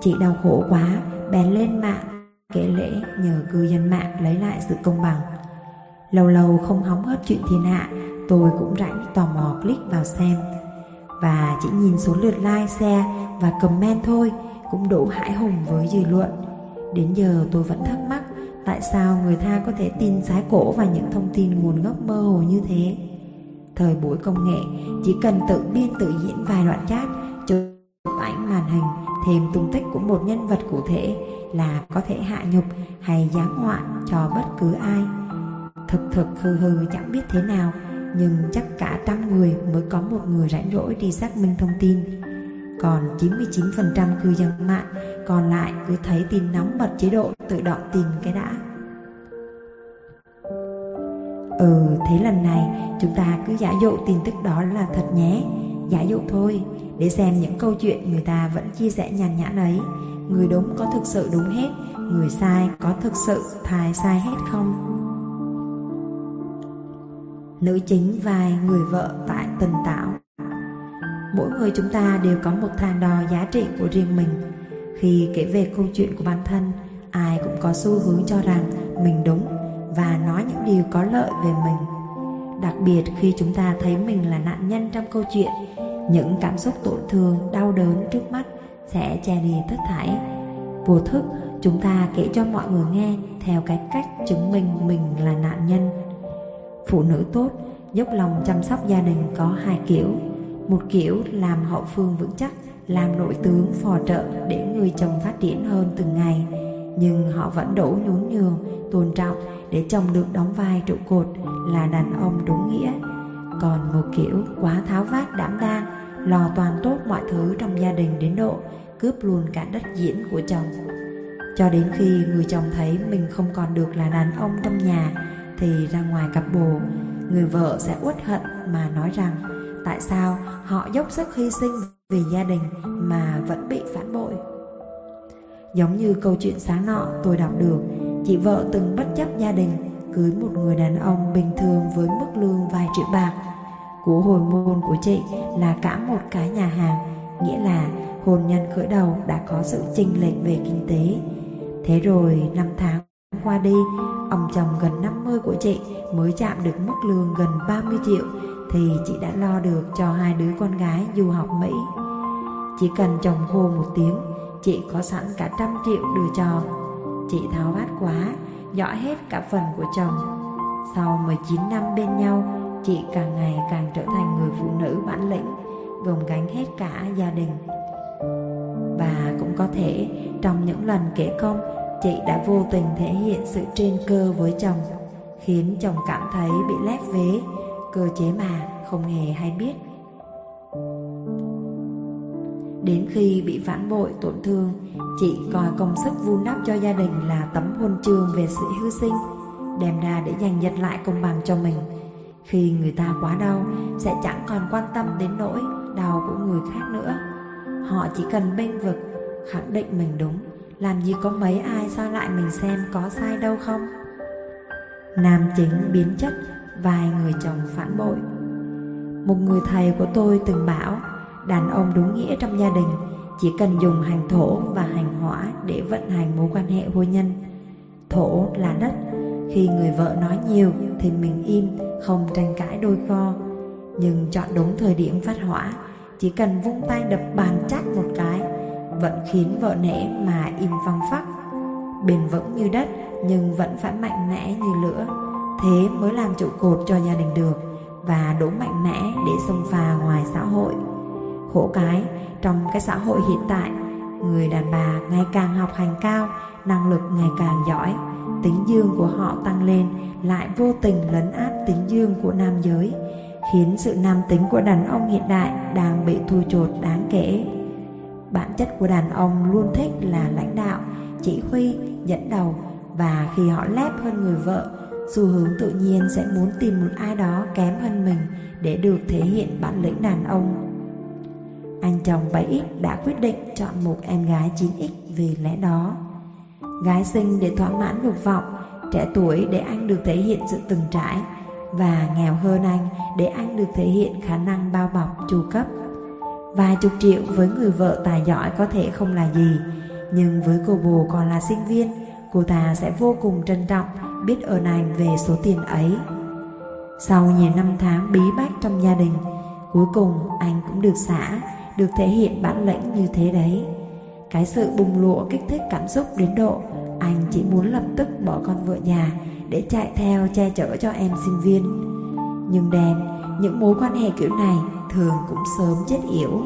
Chị đau khổ quá, bèn lên mạng kể lễ nhờ cư dân mạng lấy lại sự công bằng. Lâu lâu không hóng hớt chuyện thiên hạ, tôi cũng rảnh tò mò click vào xem và chỉ nhìn số lượt like, share và comment thôi cũng đủ hãi hùng với dư luận. Đến giờ tôi vẫn thắc mắc tại sao người ta có thể tin sái cổ và những thông tin nguồn gốc mơ hồ như thế. Thời buổi công nghệ, chỉ cần tự biên tự diễn vài đoạn chat, chụp ảnh màn hình, thêm tung tích của một nhân vật cụ thể là có thể hạ nhục hay giáng họa cho bất cứ ai. Thực thực hư hư chẳng biết thế nào, nhưng chắc cả trăm người mới có một người rảnh rỗi đi xác minh thông tin. Còn 99% cư dân mạng còn lại cứ thấy tin nóng bật chế độ tự động tìm cái đã. Ừ, thế lần này chúng ta cứ giả dụ tin tức đó là thật nhé. Giả dụ thôi, để xem những câu chuyện người ta vẫn chia sẻ nhàn nhãn ấy. Người đúng có thực sự đúng hết, người sai có thực sự thài sai hết không? Nữ chính vai người vợ tại tình tảo Mỗi người chúng ta đều có một thang đo giá trị của riêng mình Khi kể về câu chuyện của bản thân Ai cũng có xu hướng cho rằng mình đúng và nói những điều có lợi về mình. Đặc biệt khi chúng ta thấy mình là nạn nhân trong câu chuyện Những cảm xúc tổn thương, đau đớn trước mắt sẽ che đi tất thảy Vô thức chúng ta kể cho mọi người nghe theo cái cách chứng minh mình là nạn nhân. Phụ nữ tốt dốc lòng chăm sóc gia đình có hai kiểu. Một kiểu làm hậu phương vững chắc làm nội tướng phò trợ để người chồng phát triển hơn từng ngày. Nhưng họ vẫn đổ nhún nhường tôn trọng để chồng được đóng vai trụ cột là đàn ông đúng nghĩa. Còn một kiểu quá tháo vát đảm đang, lo toàn tốt mọi thứ trong gia đình đến độ, cướp luôn cả đất diễn của chồng. Cho đến khi người chồng thấy mình không còn được là đàn ông trong nhà, thì ra ngoài cặp bồ, người vợ sẽ uất hận mà nói rằng, tại sao họ dốc sức hy sinh vì gia đình mà vẫn bị phản bội? Giống như câu chuyện sáng nọ tôi đọc được chị vợ từng bất chấp gia đình cưới một người đàn ông bình thường với mức lương vài triệu bạc của hồi môn của chị là cả một cái nhà hàng nghĩa là hôn nhân khởi đầu đã có sự chênh lệch về kinh tế thế rồi năm tháng qua đi, ông chồng gần 50 của chị mới chạm được mức lương gần 30 triệu thì chị đã lo được cho hai đứa con gái du học Mỹ. Chỉ cần chồng hô một tiếng, chị có sẵn cả trăm triệu đưa cho. Chị tháo vát quá, dõi hết cả phần của chồng. Sau 19 năm bên nhau, chị càng ngày càng trở thành người phụ nữ bản lĩnh, gồng gánh hết cả gia đình. Và cũng có thể trong những lần kể công chị đã vô tình thể hiện sự trên cơ với chồng khiến chồng cảm thấy bị lép vế cơ chế mà không hề hay biết đến khi bị phản bội, tổn thương, chị coi công sức vun đắp cho gia đình là tấm huân chương về sự hy sinh, đem ra để giành giật lại công bằng cho mình. Khi người ta quá đau, sẽ chẳng còn quan tâm đến nỗi đau của người khác nữa. Họ chỉ cần bênh vực, khẳng định mình đúng, làm gì có mấy ai soi lại mình xem có sai đâu không? Nam chính biến chất, Vài người chồng phản bội. Một người thầy của tôi từng bảo Đàn ông đúng nghĩa trong gia đình, Chỉ cần dùng hành thổ và hành hỏa Để vận hành mối quan hệ hôn nhân. Thổ là đất, Khi người vợ nói nhiều Thì mình im, Không tranh cãi đôi co. Nhưng chọn đúng thời điểm phát hỏa, Chỉ cần vung tay đập bàn chắc một cái, vẫn khiến vợ nể mà im phăng phắc. Bền vững như đất nhưng vẫn phải mạnh mẽ như lửa, thế mới làm trụ cột cho gia đình được và đủ mạnh mẽ để xông pha ngoài xã hội khổ cái. Trong cái xã hội hiện tại, người đàn bà ngày càng học hành cao, năng lực ngày càng giỏi. Tính dương của họ tăng lên, lại vô tình lấn át tính dương của nam giới, khiến sự nam tính của đàn ông hiện đại đang bị thua chột đáng kể. Bản chất của đàn ông luôn thích là lãnh đạo, chỉ huy, dẫn đầu, và khi họ lép hơn người vợ, xu hướng tự nhiên sẽ muốn tìm một ai đó kém hơn mình để được thể hiện bản lĩnh đàn ông anh chồng 7X đã quyết định chọn một em gái 9X vì lẽ đó. Gái sinh để thỏa mãn dục vọng, trẻ tuổi để anh được thể hiện sự từng trải, và nghèo hơn anh để anh được thể hiện khả năng bao bọc, chu cấp. Vài chục triệu với người vợ tài giỏi có thể không là gì, Nhưng với cô bồ còn là sinh viên, Cô ta sẽ vô cùng trân trọng Biết ơn anh về số tiền ấy. Sau nhiều năm tháng bí bách trong gia đình, Cuối cùng anh cũng được xả. Được thể hiện bản lĩnh như thế đấy Cái sự bùng lụa kích thích cảm xúc đến độ anh chỉ muốn lập tức bỏ con vợ nhà để chạy theo che chở cho em sinh viên. Nhưng đèn, những mối quan hệ kiểu này thường cũng sớm chết yểu.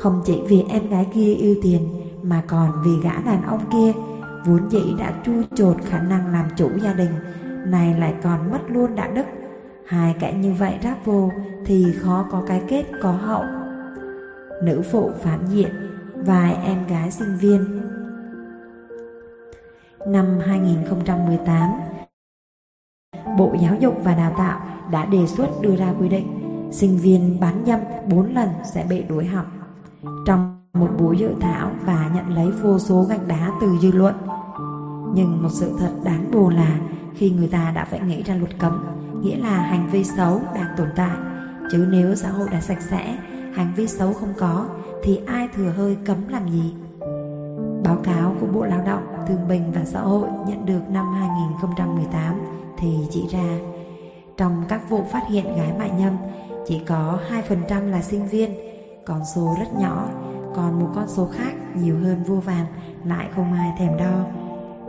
Không chỉ vì em gái kia yêu tiền mà còn vì gã đàn ông kia vốn dĩ đã chu chột khả năng làm chủ gia đình này lại còn mất luôn đạo đức hai kẻ như vậy ráp vô thì khó có cái kết có hậu nữ phụ phản diện vài em gái sinh viên năm 2018 Bộ Giáo dục và Đào tạo đã đề xuất đưa ra quy định sinh viên bán dâm 4 lần sẽ bị đuổi học. Trong một buổi dự thảo và nhận lấy vô số gạch đá từ dư luận. Nhưng một sự thật đáng buồn là khi người ta đã phải nghĩ ra luật cấm, nghĩa là hành vi xấu đang tồn tại. Chứ nếu xã hội đã sạch sẽ, hành vi xấu không có, thì ai thừa hơi cấm làm gì? Báo cáo của Bộ Lao động, Thương binh và Xã hội nhận được năm 2018 thì chỉ ra trong các vụ phát hiện gái mại nhâm chỉ có 2% là sinh viên, con số rất nhỏ còn một con số khác nhiều hơn vô vàn lại không ai thèm đo.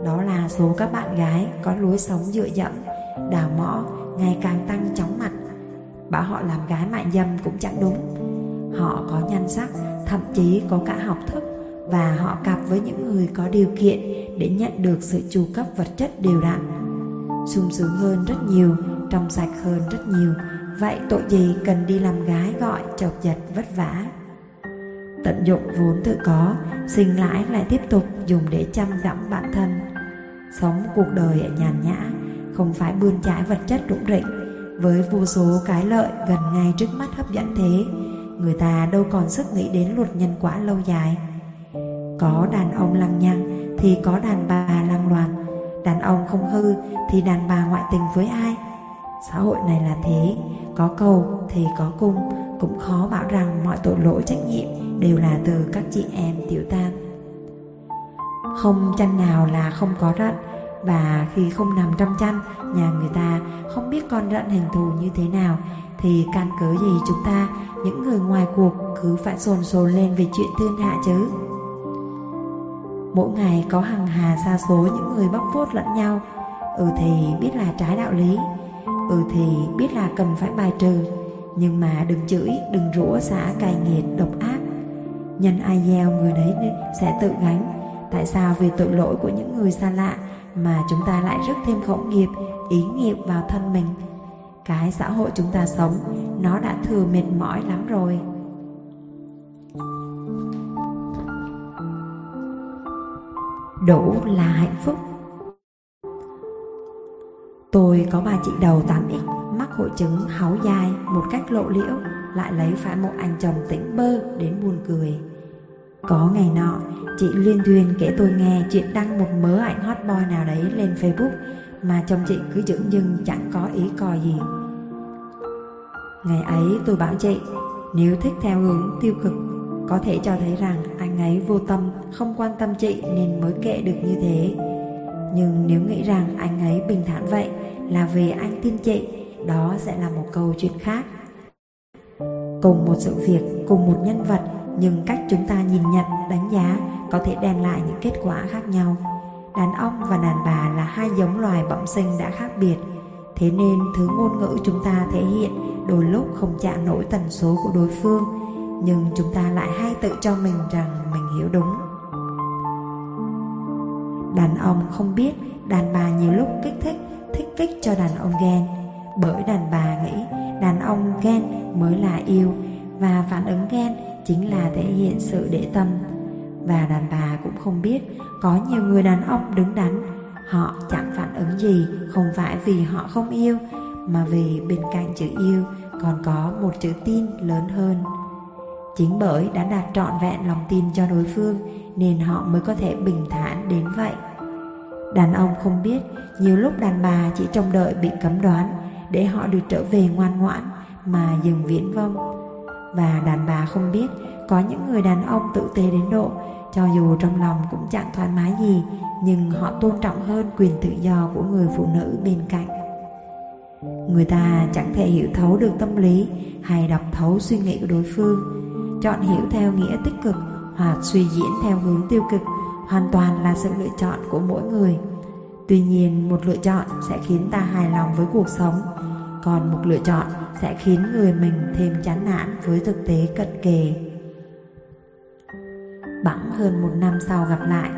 Đó là số các bạn gái có lối sống dựa dẫm, đào mõ ngày càng tăng chóng mặt. Bảo họ làm gái mại dâm cũng chẳng đúng. Họ có nhan sắc, thậm chí có cả học thức và họ cặp với những người có điều kiện để nhận được sự chu cấp vật chất đều đặn. sung sướng hơn rất nhiều, trong sạch hơn rất nhiều. Vậy tội gì cần đi làm gái gọi chọc giật vất vả tận dụng vốn tự có, sinh lãi lại tiếp tục dùng để chăm gặm bản thân. Sống cuộc đời nhàn nhã, không phải bươn trải vật chất rủng rỉnh, với vô số cái lợi gần ngay trước mắt hấp dẫn thế, người ta đâu còn sức nghĩ đến luật nhân quả lâu dài. Có đàn ông lăng nhăng thì có đàn bà lăng loàn, đàn ông không hư thì đàn bà ngoại tình với ai? Xã hội này là thế, có cầu thì có cung, cũng khó bảo rằng mọi tội lỗi trách nhiệm đều là từ các chị em tiểu tam. Không chăn nào là không có rận? Và khi không nằm trong chăn, nhà người ta không biết con rận hình thù như thế nào, thì căn cứ gì chúng ta, những người ngoài cuộc cứ phải sồn sồn lên về chuyện thiên hạ chứ. Mỗi ngày có hàng hà xa số những người bóc phốt lẫn nhau ừ thì biết là trái đạo lý ừ thì biết là cần phải bài trừ, nhưng mà đừng chửi, đừng rủa xả cay nghiệt, độc ác. Nhân ai gieo người đấy sẽ tự gánh, tại sao vì tội lỗi của những người xa lạ mà chúng ta lại rước thêm khẩu nghiệp, ý nghiệp vào thân mình. Cái xã hội chúng ta sống, nó đã thừa mệt mỏi lắm rồi. Đủ là hạnh phúc. Tôi có bà chị đầu 8x mắc hội chứng háu dai, một cách lộ liễu, lại lấy phải một anh chồng tỉnh bơ đến buồn cười. Có ngày nọ, chị liên thuyền kể tôi nghe chuyện đăng một mớ ảnh hot boy nào đấy lên Facebook mà chồng chị cứ dững dưng chẳng có ý coi gì. Ngày ấy tôi bảo chị, nếu thích theo hướng tiêu cực, có thể cho thấy rằng anh ấy vô tâm, không quan tâm chị nên mới kệ được như thế. Nhưng nếu nghĩ rằng anh ấy bình thản vậy là vì anh tin chị, đó sẽ là một câu chuyện khác. Cùng một sự việc, cùng một nhân vật nhưng cách chúng ta nhìn nhận, đánh giá Có thể đem lại những kết quả khác nhau. Đàn ông và đàn bà là hai giống loài bẩm sinh đã khác biệt. Thế nên thứ ngôn ngữ chúng ta thể hiện Đôi lúc không chạm nổi tần số của đối phương Nhưng chúng ta lại hay tự cho mình rằng mình hiểu đúng. Đàn ông không biết đàn bà nhiều lúc kích thích, thích kích cho đàn ông ghen. Bởi đàn bà nghĩ đàn ông ghen mới là yêu và phản ứng ghen chính là thể hiện sự để tâm. Và đàn bà cũng không biết có nhiều người đàn ông đứng đắn, họ chẳng phản ứng gì, không phải vì họ không yêu, mà vì bên cạnh chữ yêu còn có một chữ tin lớn hơn. Chính bởi đã đạt trọn vẹn lòng tin cho đối phương, nên họ mới có thể bình thản đến vậy. Đàn ông không biết, nhiều lúc đàn bà chỉ trông đợi bị cấm đoán để họ được trở về ngoan ngoãn mà dừng viễn vông và đàn bà không biết, có những người đàn ông tự tế đến độ, cho dù trong lòng cũng chẳng thoải mái gì, nhưng họ tôn trọng hơn quyền tự do của người phụ nữ bên cạnh. Người ta chẳng thể hiểu thấu được tâm lý hay đọc thấu suy nghĩ của đối phương. Chọn hiểu theo nghĩa tích cực hoặc suy diễn theo hướng tiêu cực hoàn toàn là sự lựa chọn của mỗi người. Tuy nhiên, một lựa chọn sẽ khiến ta hài lòng với cuộc sống. Còn một lựa chọn sẽ khiến người mình thêm chán nản với thực tế cận kề. Bẵng hơn một năm sau gặp lại,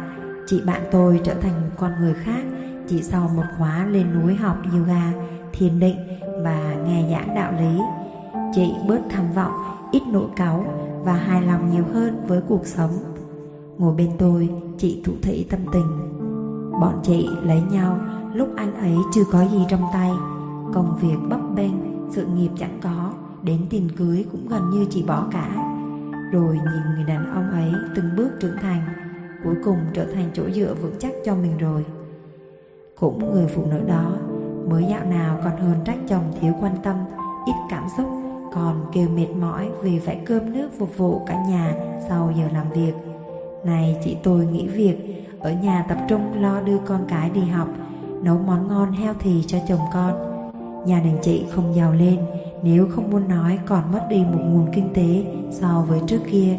chị bạn tôi trở thành một con người khác, chỉ sau một khóa lên núi học yoga, thiền định và nghe giảng đạo lý. Chị bớt tham vọng, ít nỗi cáu và hài lòng nhiều hơn với cuộc sống. Ngồi bên tôi, chị thụ thị tâm tình. Bọn chị lấy nhau, lúc anh ấy chưa có gì trong tay, công việc bấp bênh sự nghiệp chẳng có, đến tiền cưới cũng gần như chỉ bỏ cả. Rồi nhìn người đàn ông ấy từng bước trưởng thành, cuối cùng trở thành chỗ dựa vững chắc cho mình rồi. Cũng người phụ nữ đó mới dạo nào còn hơn trách chồng thiếu quan tâm, ít cảm xúc, còn kêu mệt mỏi vì phải cơm nước phục vụ cả nhà sau giờ làm việc. Này chị tôi nghỉ việc, ở nhà tập trung lo đưa con cái đi học, nấu món ngon heo thì cho chồng con nhà đình chị không giàu lên, nếu không muốn nói còn mất đi một nguồn kinh tế so với trước kia.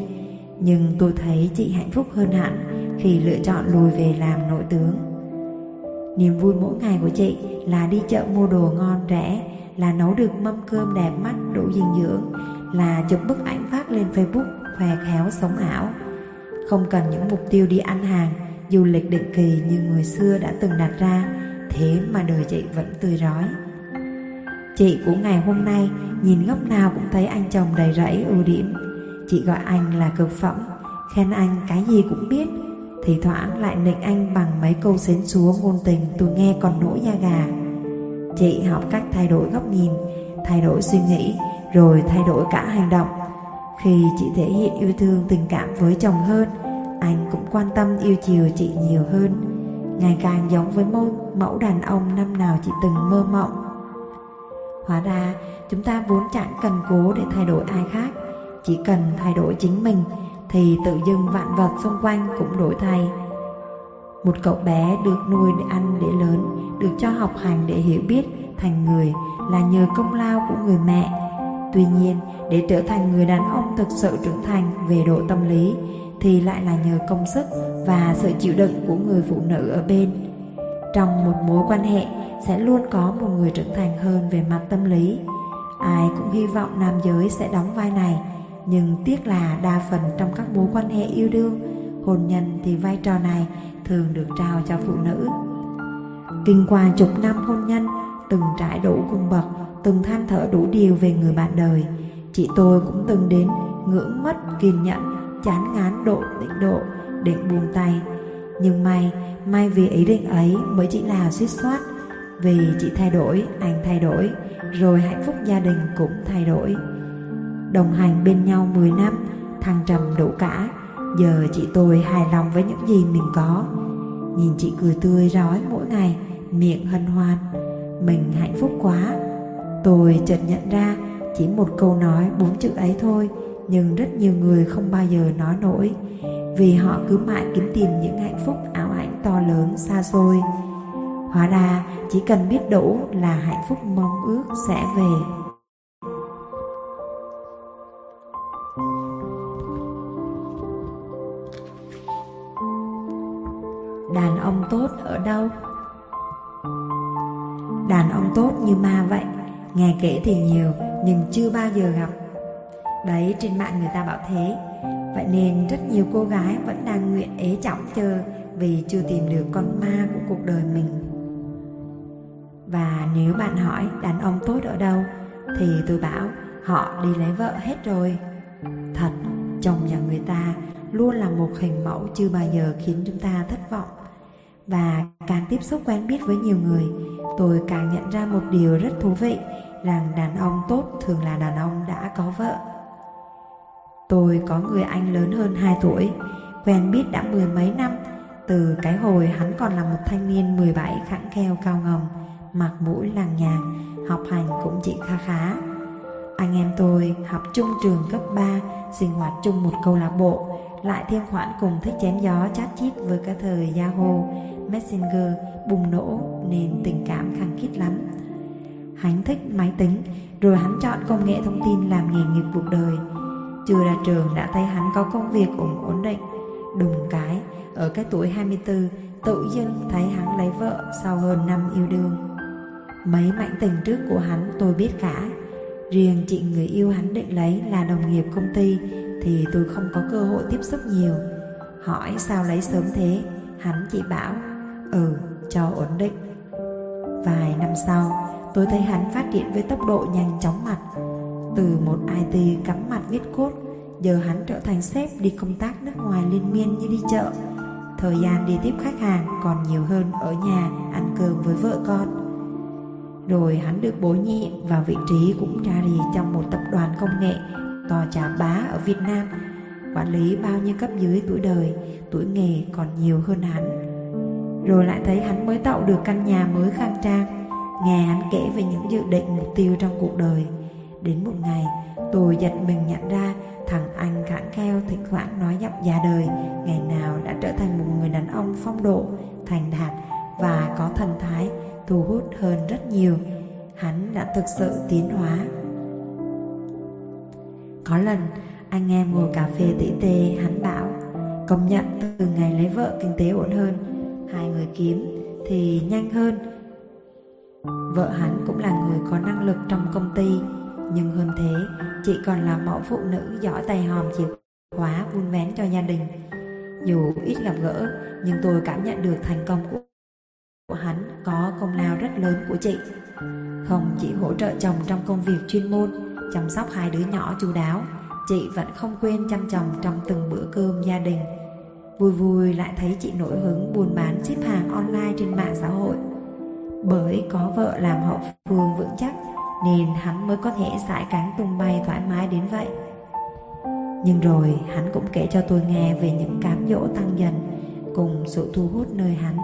Nhưng tôi thấy chị hạnh phúc hơn hẳn khi lựa chọn lùi về làm nội tướng. Niềm vui mỗi ngày của chị là đi chợ mua đồ ngon rẻ, là nấu được mâm cơm đẹp mắt, đủ dinh dưỡng, là chụp bức ảnh phát lên facebook, khoe khéo sống ảo. Không cần những mục tiêu đi ăn hàng, du lịch định kỳ như người xưa đã từng đặt ra, thế mà đời chị vẫn tươi rói chị của ngày hôm nay nhìn góc nào cũng thấy anh chồng đầy rẫy ưu điểm. Chị gọi anh là cực phẩm khen anh cái gì cũng biết. Thì thoảng lại nịnh anh bằng mấy câu xến xúa ngôn tình tôi nghe còn nổi da gà. Chị học cách thay đổi góc nhìn thay đổi suy nghĩ rồi thay đổi cả hành động. Khi chị thể hiện yêu thương tình cảm với chồng hơn anh cũng quan tâm yêu chiều chị nhiều hơn. Ngày càng giống với mẫu, mẫu đàn ông năm nào chị từng mơ mộng hóa ra, chúng ta vốn chẳng cần cố để thay đổi ai khác. Chỉ cần thay đổi chính mình, thì tự dưng vạn vật xung quanh cũng đổi thay. Một cậu bé được nuôi để ăn để lớn, được cho học hành để hiểu biết, thành người là nhờ công lao của người mẹ. Tuy nhiên, để trở thành người đàn ông thực sự trưởng thành về độ tâm lý, thì lại là nhờ công sức và sự chịu đựng của người phụ nữ ở bên trong một mối quan hệ, sẽ luôn có một người trưởng thành hơn về mặt tâm lý. Ai cũng hy vọng nam giới sẽ đóng vai này, nhưng tiếc là đa phần trong các mối quan hệ yêu đương, hôn nhân thì vai trò này thường được trao cho phụ nữ. Kinh qua chục năm hôn nhân, từng trải đủ cung bậc, từng than thở đủ điều về người bạn đời. Chị tôi cũng từng đến ngưỡng mất kiên nhẫn, chán ngán độ định độ định buông tay nhưng may may vì ý định ấy mới chỉ là suýt soát. Vì chị thay đổi, anh thay đổi, rồi hạnh phúc gia đình cũng thay đổi. Đồng hành bên nhau 10 năm, thăng trầm đủ cả. Giờ chị tôi hài lòng với những gì mình có. Nhìn chị cười tươi rói mỗi ngày, miệng hân hoan. Mình hạnh phúc quá. Tôi chợt nhận ra chỉ một câu nói bốn chữ ấy thôi, nhưng rất nhiều người không bao giờ nói nổi vì họ cứ mãi kiếm tìm những hạnh phúc ảo ảnh to lớn xa xôi. Hóa ra, chỉ cần biết đủ là hạnh phúc mong ước sẽ về. Đàn ông tốt ở đâu? Đàn ông tốt như ma vậy, nghe kể thì nhiều nhưng chưa bao giờ gặp. Đấy, trên mạng người ta bảo thế vậy nên rất nhiều cô gái vẫn đang nguyện ế trọng chờ vì chưa tìm được con ma của cuộc đời mình. Và nếu bạn hỏi, đàn ông tốt ở đâu? thì tôi bảo, họ đi lấy vợ hết rồi. Thật, chồng nhà người ta luôn là một hình mẫu chưa bao giờ khiến chúng ta thất vọng. Và càng tiếp xúc quen biết với nhiều người, tôi càng nhận ra một điều rất thú vị, rằng đàn ông tốt thường là đàn ông đã có vợ tôi có người anh lớn hơn 2 tuổi quen biết đã mười mấy năm từ cái hồi hắn còn là một thanh niên 17 khẳng kheo cao ngầm mặt mũi làng nhàng học hành cũng chỉ kha khá anh em tôi học chung trường cấp 3 sinh hoạt chung một câu lạc bộ lại thêm khoản cùng thích chém gió chat chít với cái thời Yahoo, Messenger bùng nổ nên tình cảm khăng khít lắm. Hắn thích máy tính, rồi hắn chọn công nghệ thông tin làm nghề nghiệp cuộc đời chưa ra trường đã thấy hắn có công việc ổn ổn định. Đùng cái, ở cái tuổi 24, tự dưng thấy hắn lấy vợ sau hơn năm yêu đương. Mấy mạnh tình trước của hắn tôi biết cả. Riêng chị người yêu hắn định lấy là đồng nghiệp công ty thì tôi không có cơ hội tiếp xúc nhiều. Hỏi sao lấy sớm thế, hắn chỉ bảo, ừ, cho ổn định. Vài năm sau, tôi thấy hắn phát triển với tốc độ nhanh chóng mặt. Từ một IT cắm mặt viết cốt, giờ hắn trở thành sếp đi công tác nước ngoài liên miên như đi chợ. Thời gian đi tiếp khách hàng còn nhiều hơn ở nhà ăn cơm với vợ con. Rồi hắn được bổ nhiệm vào vị trí cũng ra rì trong một tập đoàn công nghệ to chà bá ở Việt Nam quản lý bao nhiêu cấp dưới tuổi đời tuổi nghề còn nhiều hơn hắn rồi lại thấy hắn mới tạo được căn nhà mới khang trang nghe hắn kể về những dự định mục tiêu trong cuộc đời đến một ngày, tôi giật mình nhận ra thằng anh khẳng kheo thỉnh thoảng nói giọng già đời, ngày nào đã trở thành một người đàn ông phong độ, thành đạt và có thần thái, thu hút hơn rất nhiều. Hắn đã thực sự tiến hóa. Có lần, anh em ngồi cà phê tỉ tê, hắn bảo, công nhận, từ ngày lấy vợ kinh tế ổn hơn. Hai người kiếm thì nhanh hơn. Vợ hắn cũng là người có năng lực trong công ty nhưng hơn thế chị còn là mẫu phụ nữ giỏi tay hòm chìa khóa vun vén cho gia đình. Dù ít gặp gỡ, nhưng tôi cảm nhận được thành công của của hắn có công lao rất lớn của chị. Không chỉ hỗ trợ chồng trong công việc chuyên môn, chăm sóc hai đứa nhỏ chu đáo, chị vẫn không quên chăm chồng trong từng bữa cơm gia đình. Vui vui lại thấy chị nổi hứng buôn bán ship hàng online trên mạng xã hội. Bởi có vợ làm hậu phương vững chắc nên hắn mới có thể sải cánh tung bay thoải mái đến vậy. Nhưng rồi hắn cũng kể cho tôi nghe về những cám dỗ tăng dần cùng sự thu hút nơi hắn.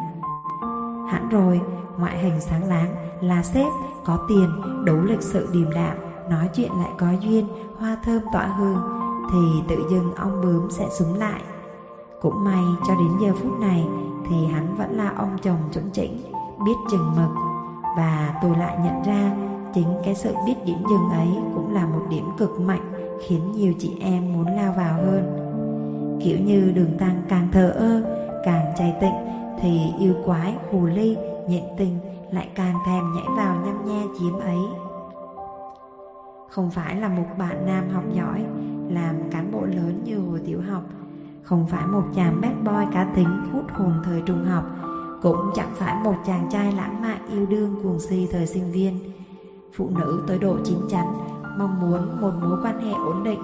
Hẳn rồi, ngoại hình sáng láng, là sếp, có tiền, đủ lịch sự điềm đạm, nói chuyện lại có duyên, hoa thơm tỏa hương, thì tự dưng ông bướm sẽ súng lại. Cũng may cho đến giờ phút này thì hắn vẫn là ông chồng chuẩn chỉnh, biết chừng mực. Và tôi lại nhận ra chính cái sự biết điểm dừng ấy cũng là một điểm cực mạnh, khiến nhiều chị em muốn lao vào hơn. Kiểu như đường tăng càng thờ ơ, càng chay tịnh, thì yêu quái hồ ly, nhện tình lại càng thèm nhảy vào nhăm nhe chiếm ấy. Không phải là một bạn nam học giỏi, làm cán bộ lớn như hồi tiểu học, không phải một chàng bad boy cá tính hút hồn thời trung học, cũng chẳng phải một chàng trai lãng mạn yêu đương cuồng si thời sinh viên phụ nữ tới độ chín chắn mong muốn một mối quan hệ ổn định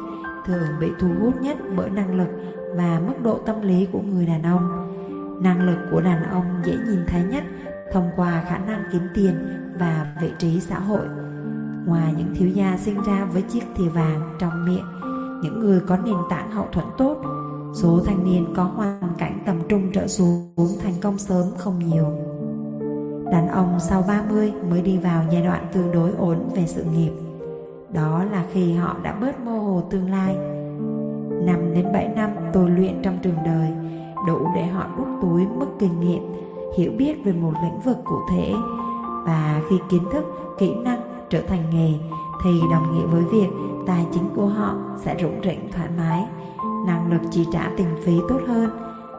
thường bị thu hút nhất bởi năng lực và mức độ tâm lý của người đàn ông năng lực của đàn ông dễ nhìn thấy nhất thông qua khả năng kiếm tiền và vị trí xã hội Ngoài những thiếu gia sinh ra với chiếc thìa vàng trong miệng, những người có nền tảng hậu thuẫn tốt, số thanh niên có hoàn cảnh tầm trung trở xuống thành công sớm không nhiều. Đàn ông sau 30 mới đi vào giai đoạn tương đối ổn về sự nghiệp. Đó là khi họ đã bớt mơ hồ tương lai. 5 đến 7 năm tôi luyện trong trường đời đủ để họ đút túi mức kinh nghiệm, hiểu biết về một lĩnh vực cụ thể và khi kiến thức, kỹ năng trở thành nghề thì đồng nghĩa với việc tài chính của họ sẽ rủng rỉnh thoải mái, năng lực chi trả tiền phí tốt hơn,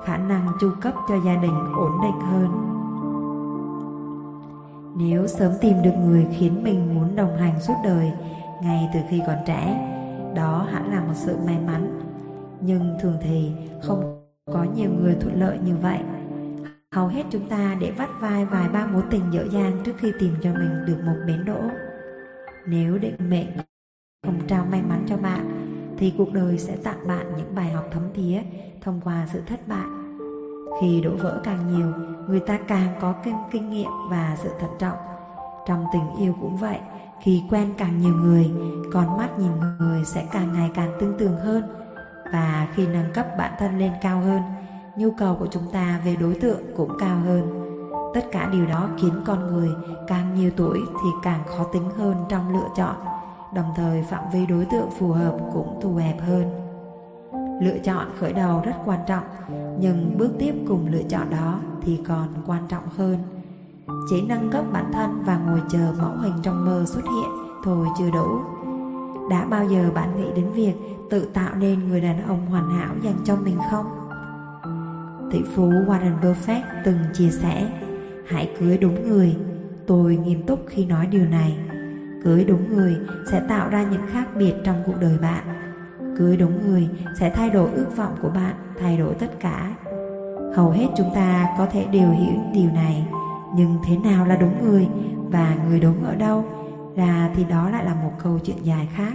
khả năng chu cấp cho gia đình ổn định hơn. Nếu sớm tìm được người khiến mình muốn đồng hành suốt đời ngay từ khi còn trẻ, đó hẳn là một sự may mắn. Nhưng thường thì không có nhiều người thuận lợi như vậy. Hầu hết chúng ta để vắt vai vài ba mối tình dở dang trước khi tìm cho mình được một bến đỗ. Nếu định mệnh không trao may mắn cho bạn thì cuộc đời sẽ tặng bạn những bài học thấm thía thông qua sự thất bại. Khi đổ vỡ càng nhiều, người ta càng có kinh, kinh nghiệm và sự thận trọng. Trong tình yêu cũng vậy, khi quen càng nhiều người, con mắt nhìn người sẽ càng ngày càng tương tường hơn. Và khi nâng cấp bản thân lên cao hơn, nhu cầu của chúng ta về đối tượng cũng cao hơn tất cả điều đó khiến con người càng nhiều tuổi thì càng khó tính hơn trong lựa chọn đồng thời phạm vi đối tượng phù hợp cũng thu hẹp hơn lựa chọn khởi đầu rất quan trọng, nhưng bước tiếp cùng lựa chọn đó thì còn quan trọng hơn. Chỉ nâng cấp bản thân và ngồi chờ mẫu hình trong mơ xuất hiện thôi chưa đủ. Đã bao giờ bạn nghĩ đến việc tự tạo nên người đàn ông hoàn hảo dành cho mình không? Tỷ phú Warren Buffett từng chia sẻ, Hãy cưới đúng người. Tôi nghiêm túc khi nói điều này. Cưới đúng người sẽ tạo ra những khác biệt trong cuộc đời bạn. Cưới đúng người sẽ thay đổi ước vọng của bạn, Thay đổi tất cả. Hầu hết chúng ta có thể đều hiểu điều này, Nhưng thế nào là đúng người Và người đúng ở đâu Ra thì đó lại là một câu chuyện dài khác.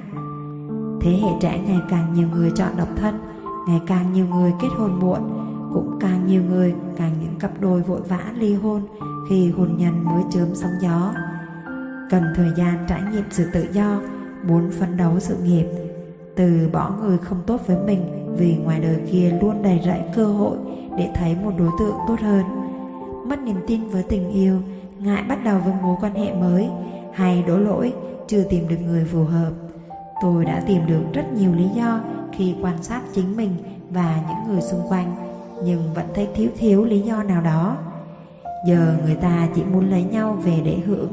Thế hệ trẻ ngày càng nhiều người chọn độc thân, Ngày càng nhiều người kết hôn muộn, cũng càng nhiều người, càng những cặp đôi vội vã ly hôn khi hôn nhân mới chớm sóng gió. Cần thời gian trải nghiệm sự tự do, muốn phấn đấu sự nghiệp từ bỏ người không tốt với mình vì ngoài đời kia luôn đầy rẫy cơ hội để thấy một đối tượng tốt hơn. Mất niềm tin với tình yêu, ngại bắt đầu với mối quan hệ mới, hay đổ lỗi, chưa tìm được người phù hợp. Tôi đã tìm được rất nhiều lý do khi quan sát chính mình và những người xung quanh, nhưng vẫn thấy thiếu thiếu lý do nào đó. Giờ người ta chỉ muốn lấy nhau về để hưởng.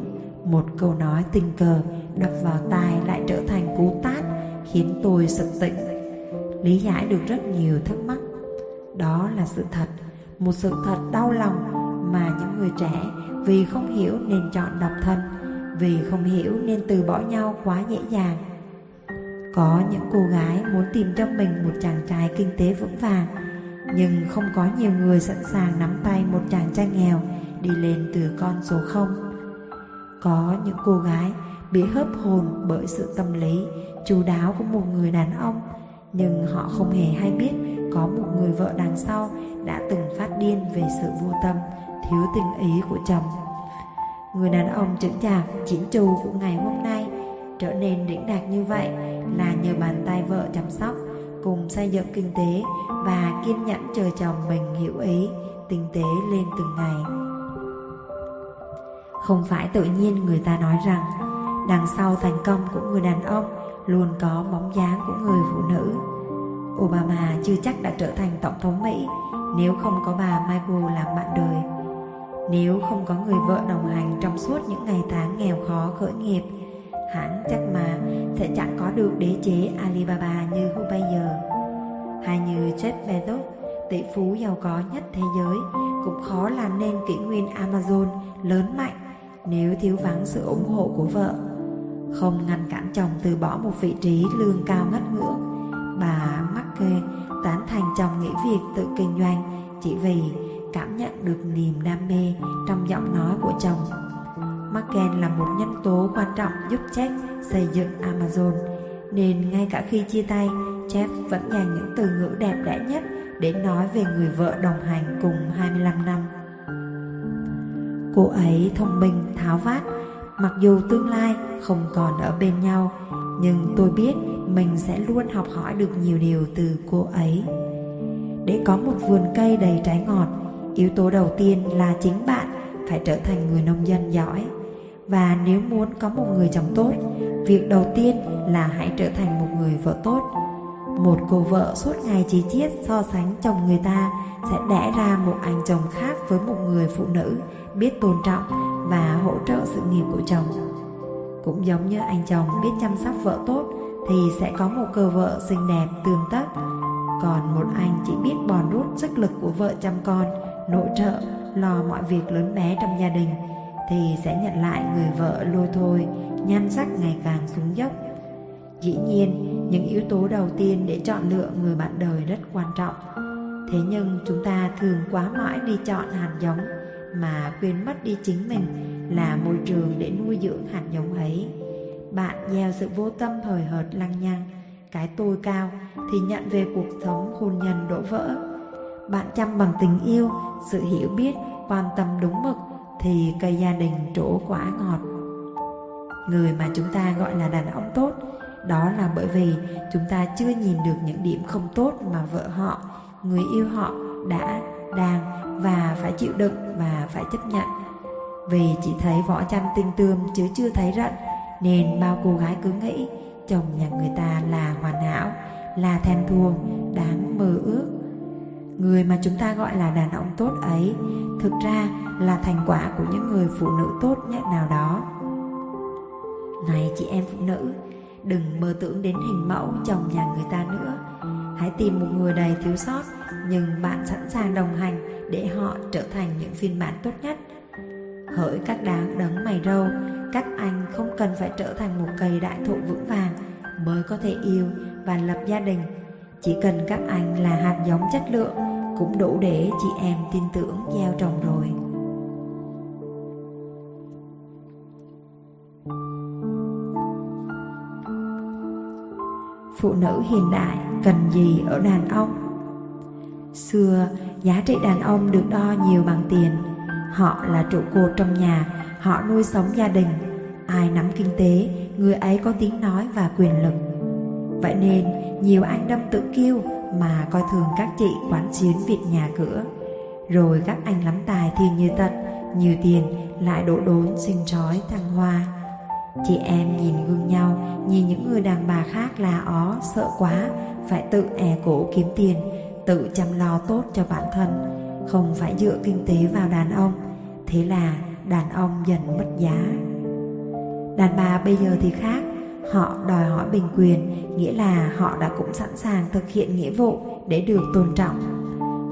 Một câu nói tình cờ đập vào tai lại trở thành cú tát khiến tôi sực tỉnh. Lý giải được rất nhiều thắc mắc. Đó là sự thật, một sự thật đau lòng mà những người trẻ vì không hiểu nên chọn độc thân vì không hiểu nên từ bỏ nhau quá dễ dàng. Có những cô gái muốn tìm cho mình một chàng trai kinh tế vững vàng, nhưng không có nhiều người sẵn sàng nắm tay một chàng trai nghèo đi lên từ con số không. Có những cô gái bị hớp hồn bởi sự tâm lý chú đáo của một người đàn ông nhưng họ không hề hay biết có một người vợ đằng sau đã từng phát điên về sự vô tâm, thiếu tình ý của chồng. Người đàn ông chững chạc, chín chu của ngày hôm nay trở nên đỉnh đạt như vậy là nhờ bàn tay vợ chăm sóc cùng xây dựng kinh tế và kiên nhẫn chờ chồng mình hiểu ý, tinh tế lên từng ngày. Không phải tự nhiên người ta nói rằng đằng sau thành công của người đàn ông luôn có bóng dáng của người phụ nữ. Obama chưa chắc đã trở thành tổng thống Mỹ nếu không có bà Michael làm bạn đời. Nếu không có người vợ đồng hành trong suốt những ngày tháng nghèo khó khởi nghiệp hẳn chắc mà sẽ chẳng có được đế chế Alibaba như hôm bây giờ. Hay như Jeff Bezos, tỷ phú giàu có nhất thế giới, cũng khó làm nên kỷ nguyên Amazon lớn mạnh nếu thiếu vắng sự ủng hộ của vợ. Không ngăn cản chồng từ bỏ một vị trí lương cao ngất ngưỡng, bà Marke tán thành chồng nghỉ việc tự kinh doanh chỉ vì cảm nhận được niềm đam mê trong giọng nói của chồng Marken là một nhân tố quan trọng giúp Jeff xây dựng Amazon, nên ngay cả khi chia tay, Jeff vẫn dành những từ ngữ đẹp đẽ nhất để nói về người vợ đồng hành cùng 25 năm. Cô ấy thông minh, tháo vát, mặc dù tương lai không còn ở bên nhau, nhưng tôi biết mình sẽ luôn học hỏi được nhiều điều từ cô ấy. Để có một vườn cây đầy trái ngọt, yếu tố đầu tiên là chính bạn phải trở thành người nông dân giỏi và nếu muốn có một người chồng tốt việc đầu tiên là hãy trở thành một người vợ tốt một cô vợ suốt ngày chỉ chiết so sánh chồng người ta sẽ đẻ ra một anh chồng khác với một người phụ nữ biết tôn trọng và hỗ trợ sự nghiệp của chồng. Cũng giống như anh chồng biết chăm sóc vợ tốt thì sẽ có một cơ vợ xinh đẹp tương tất. Còn một anh chỉ biết bòn rút sức lực của vợ chăm con, nội trợ, lo mọi việc lớn bé trong gia đình thì sẽ nhận lại người vợ lôi thôi, nhan sắc ngày càng xuống dốc. Dĩ nhiên, những yếu tố đầu tiên để chọn lựa người bạn đời rất quan trọng. Thế nhưng chúng ta thường quá mãi đi chọn hạt giống mà quên mất đi chính mình là môi trường để nuôi dưỡng hạt giống ấy bạn gieo sự vô tâm thời hợt lăng nhăng cái tôi cao thì nhận về cuộc sống hôn nhân đổ vỡ bạn chăm bằng tình yêu sự hiểu biết quan tâm đúng mực thì cây gia đình trổ quả ngọt. Người mà chúng ta gọi là đàn ông tốt, đó là bởi vì chúng ta chưa nhìn được những điểm không tốt mà vợ họ, người yêu họ đã, đang và phải chịu đựng và phải chấp nhận. Vì chỉ thấy vỏ chăn tinh tươm chứ chưa thấy rận, nên bao cô gái cứ nghĩ chồng nhà người ta là hoàn hảo, là thèm thuồng, đáng mơ ước. Người mà chúng ta gọi là đàn ông tốt ấy thực ra là thành quả của những người phụ nữ tốt nhất nào đó này chị em phụ nữ đừng mơ tưởng đến hình mẫu chồng nhà người ta nữa. Hãy tìm một người đầy thiếu sót nhưng bạn sẵn sàng đồng hành để họ trở thành những phiên bản tốt nhất. Hỡi các đáng đấng mày râu, các anh không cần phải trở thành một cây đại thụ vững vàng mới có thể yêu và lập gia đình. Chỉ cần các anh là hạt giống chất lượng cũng đủ để chị em tin tưởng gieo trồng rồi. Phụ nữ hiện đại cần gì ở đàn ông? Xưa, giá trị đàn ông được đo nhiều bằng tiền. Họ là trụ cột trong nhà, họ nuôi sống gia đình. Ai nắm kinh tế, người ấy có tiếng nói và quyền lực. Vậy nên, nhiều anh đâm tự kiêu mà coi thường các chị quán xuyến việc nhà cửa. Rồi các anh lắm tài thì như tật, nhiều tiền lại đổ đốn xin trói thăng hoa. Chị em nhìn gương nhau, nhìn những người đàn bà khác là ó, sợ quá, phải tự è cổ kiếm tiền, tự chăm lo tốt cho bản thân, không phải dựa kinh tế vào đàn ông. Thế là đàn ông dần mất giá. Đàn bà bây giờ thì khác, họ đòi hỏi bình quyền, nghĩa là họ đã cũng sẵn sàng thực hiện nghĩa vụ để được tôn trọng.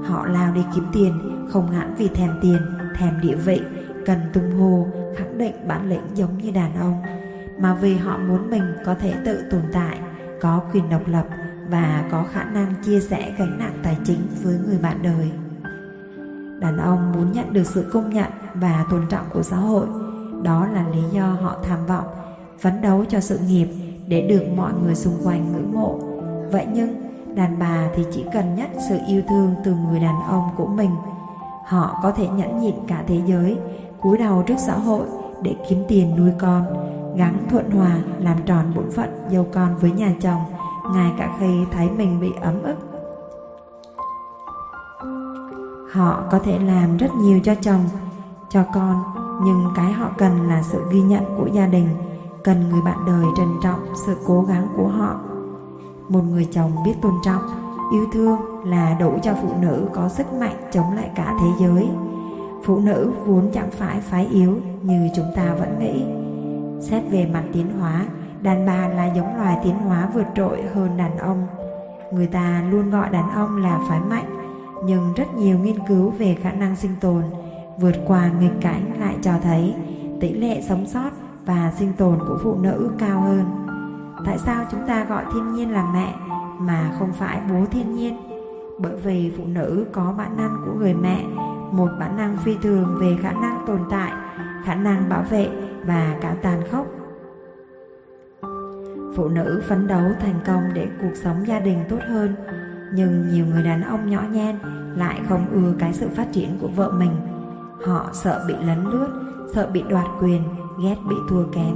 Họ lao đi kiếm tiền, không hẳn vì thèm tiền, thèm địa vị, cần tung hô, khẳng định bản lĩnh giống như đàn ông, mà vì họ muốn mình có thể tự tồn tại, có quyền độc lập và có khả năng chia sẻ gánh nặng tài chính với người bạn đời. Đàn ông muốn nhận được sự công nhận và tôn trọng của xã hội, đó là lý do họ tham vọng, phấn đấu cho sự nghiệp để được mọi người xung quanh ngưỡng mộ. Vậy nhưng, đàn bà thì chỉ cần nhất sự yêu thương từ người đàn ông của mình. Họ có thể nhẫn nhịn cả thế giới, cúi đầu trước xã hội để kiếm tiền nuôi con, gắng thuận hòa làm tròn bổn phận dâu con với nhà chồng ngay cả khi thấy mình bị ấm ức. Họ có thể làm rất nhiều cho chồng, cho con, nhưng cái họ cần là sự ghi nhận của gia đình, cần người bạn đời trân trọng sự cố gắng của họ. Một người chồng biết tôn trọng, yêu thương là đủ cho phụ nữ có sức mạnh chống lại cả thế giới. Phụ nữ vốn chẳng phải phái yếu như chúng ta vẫn nghĩ. Xét về mặt tiến hóa, Đàn bà là giống loài tiến hóa vượt trội hơn đàn ông. Người ta luôn gọi đàn ông là phái mạnh, nhưng rất nhiều nghiên cứu về khả năng sinh tồn vượt qua nghịch cảnh lại cho thấy tỷ lệ sống sót và sinh tồn của phụ nữ cao hơn. Tại sao chúng ta gọi thiên nhiên là mẹ mà không phải bố thiên nhiên? Bởi vì phụ nữ có bản năng của người mẹ, một bản năng phi thường về khả năng tồn tại, khả năng bảo vệ và cả tàn khốc phụ nữ phấn đấu thành công để cuộc sống gia đình tốt hơn. Nhưng nhiều người đàn ông nhỏ nhen lại không ưa cái sự phát triển của vợ mình. Họ sợ bị lấn lướt, sợ bị đoạt quyền, ghét bị thua kém.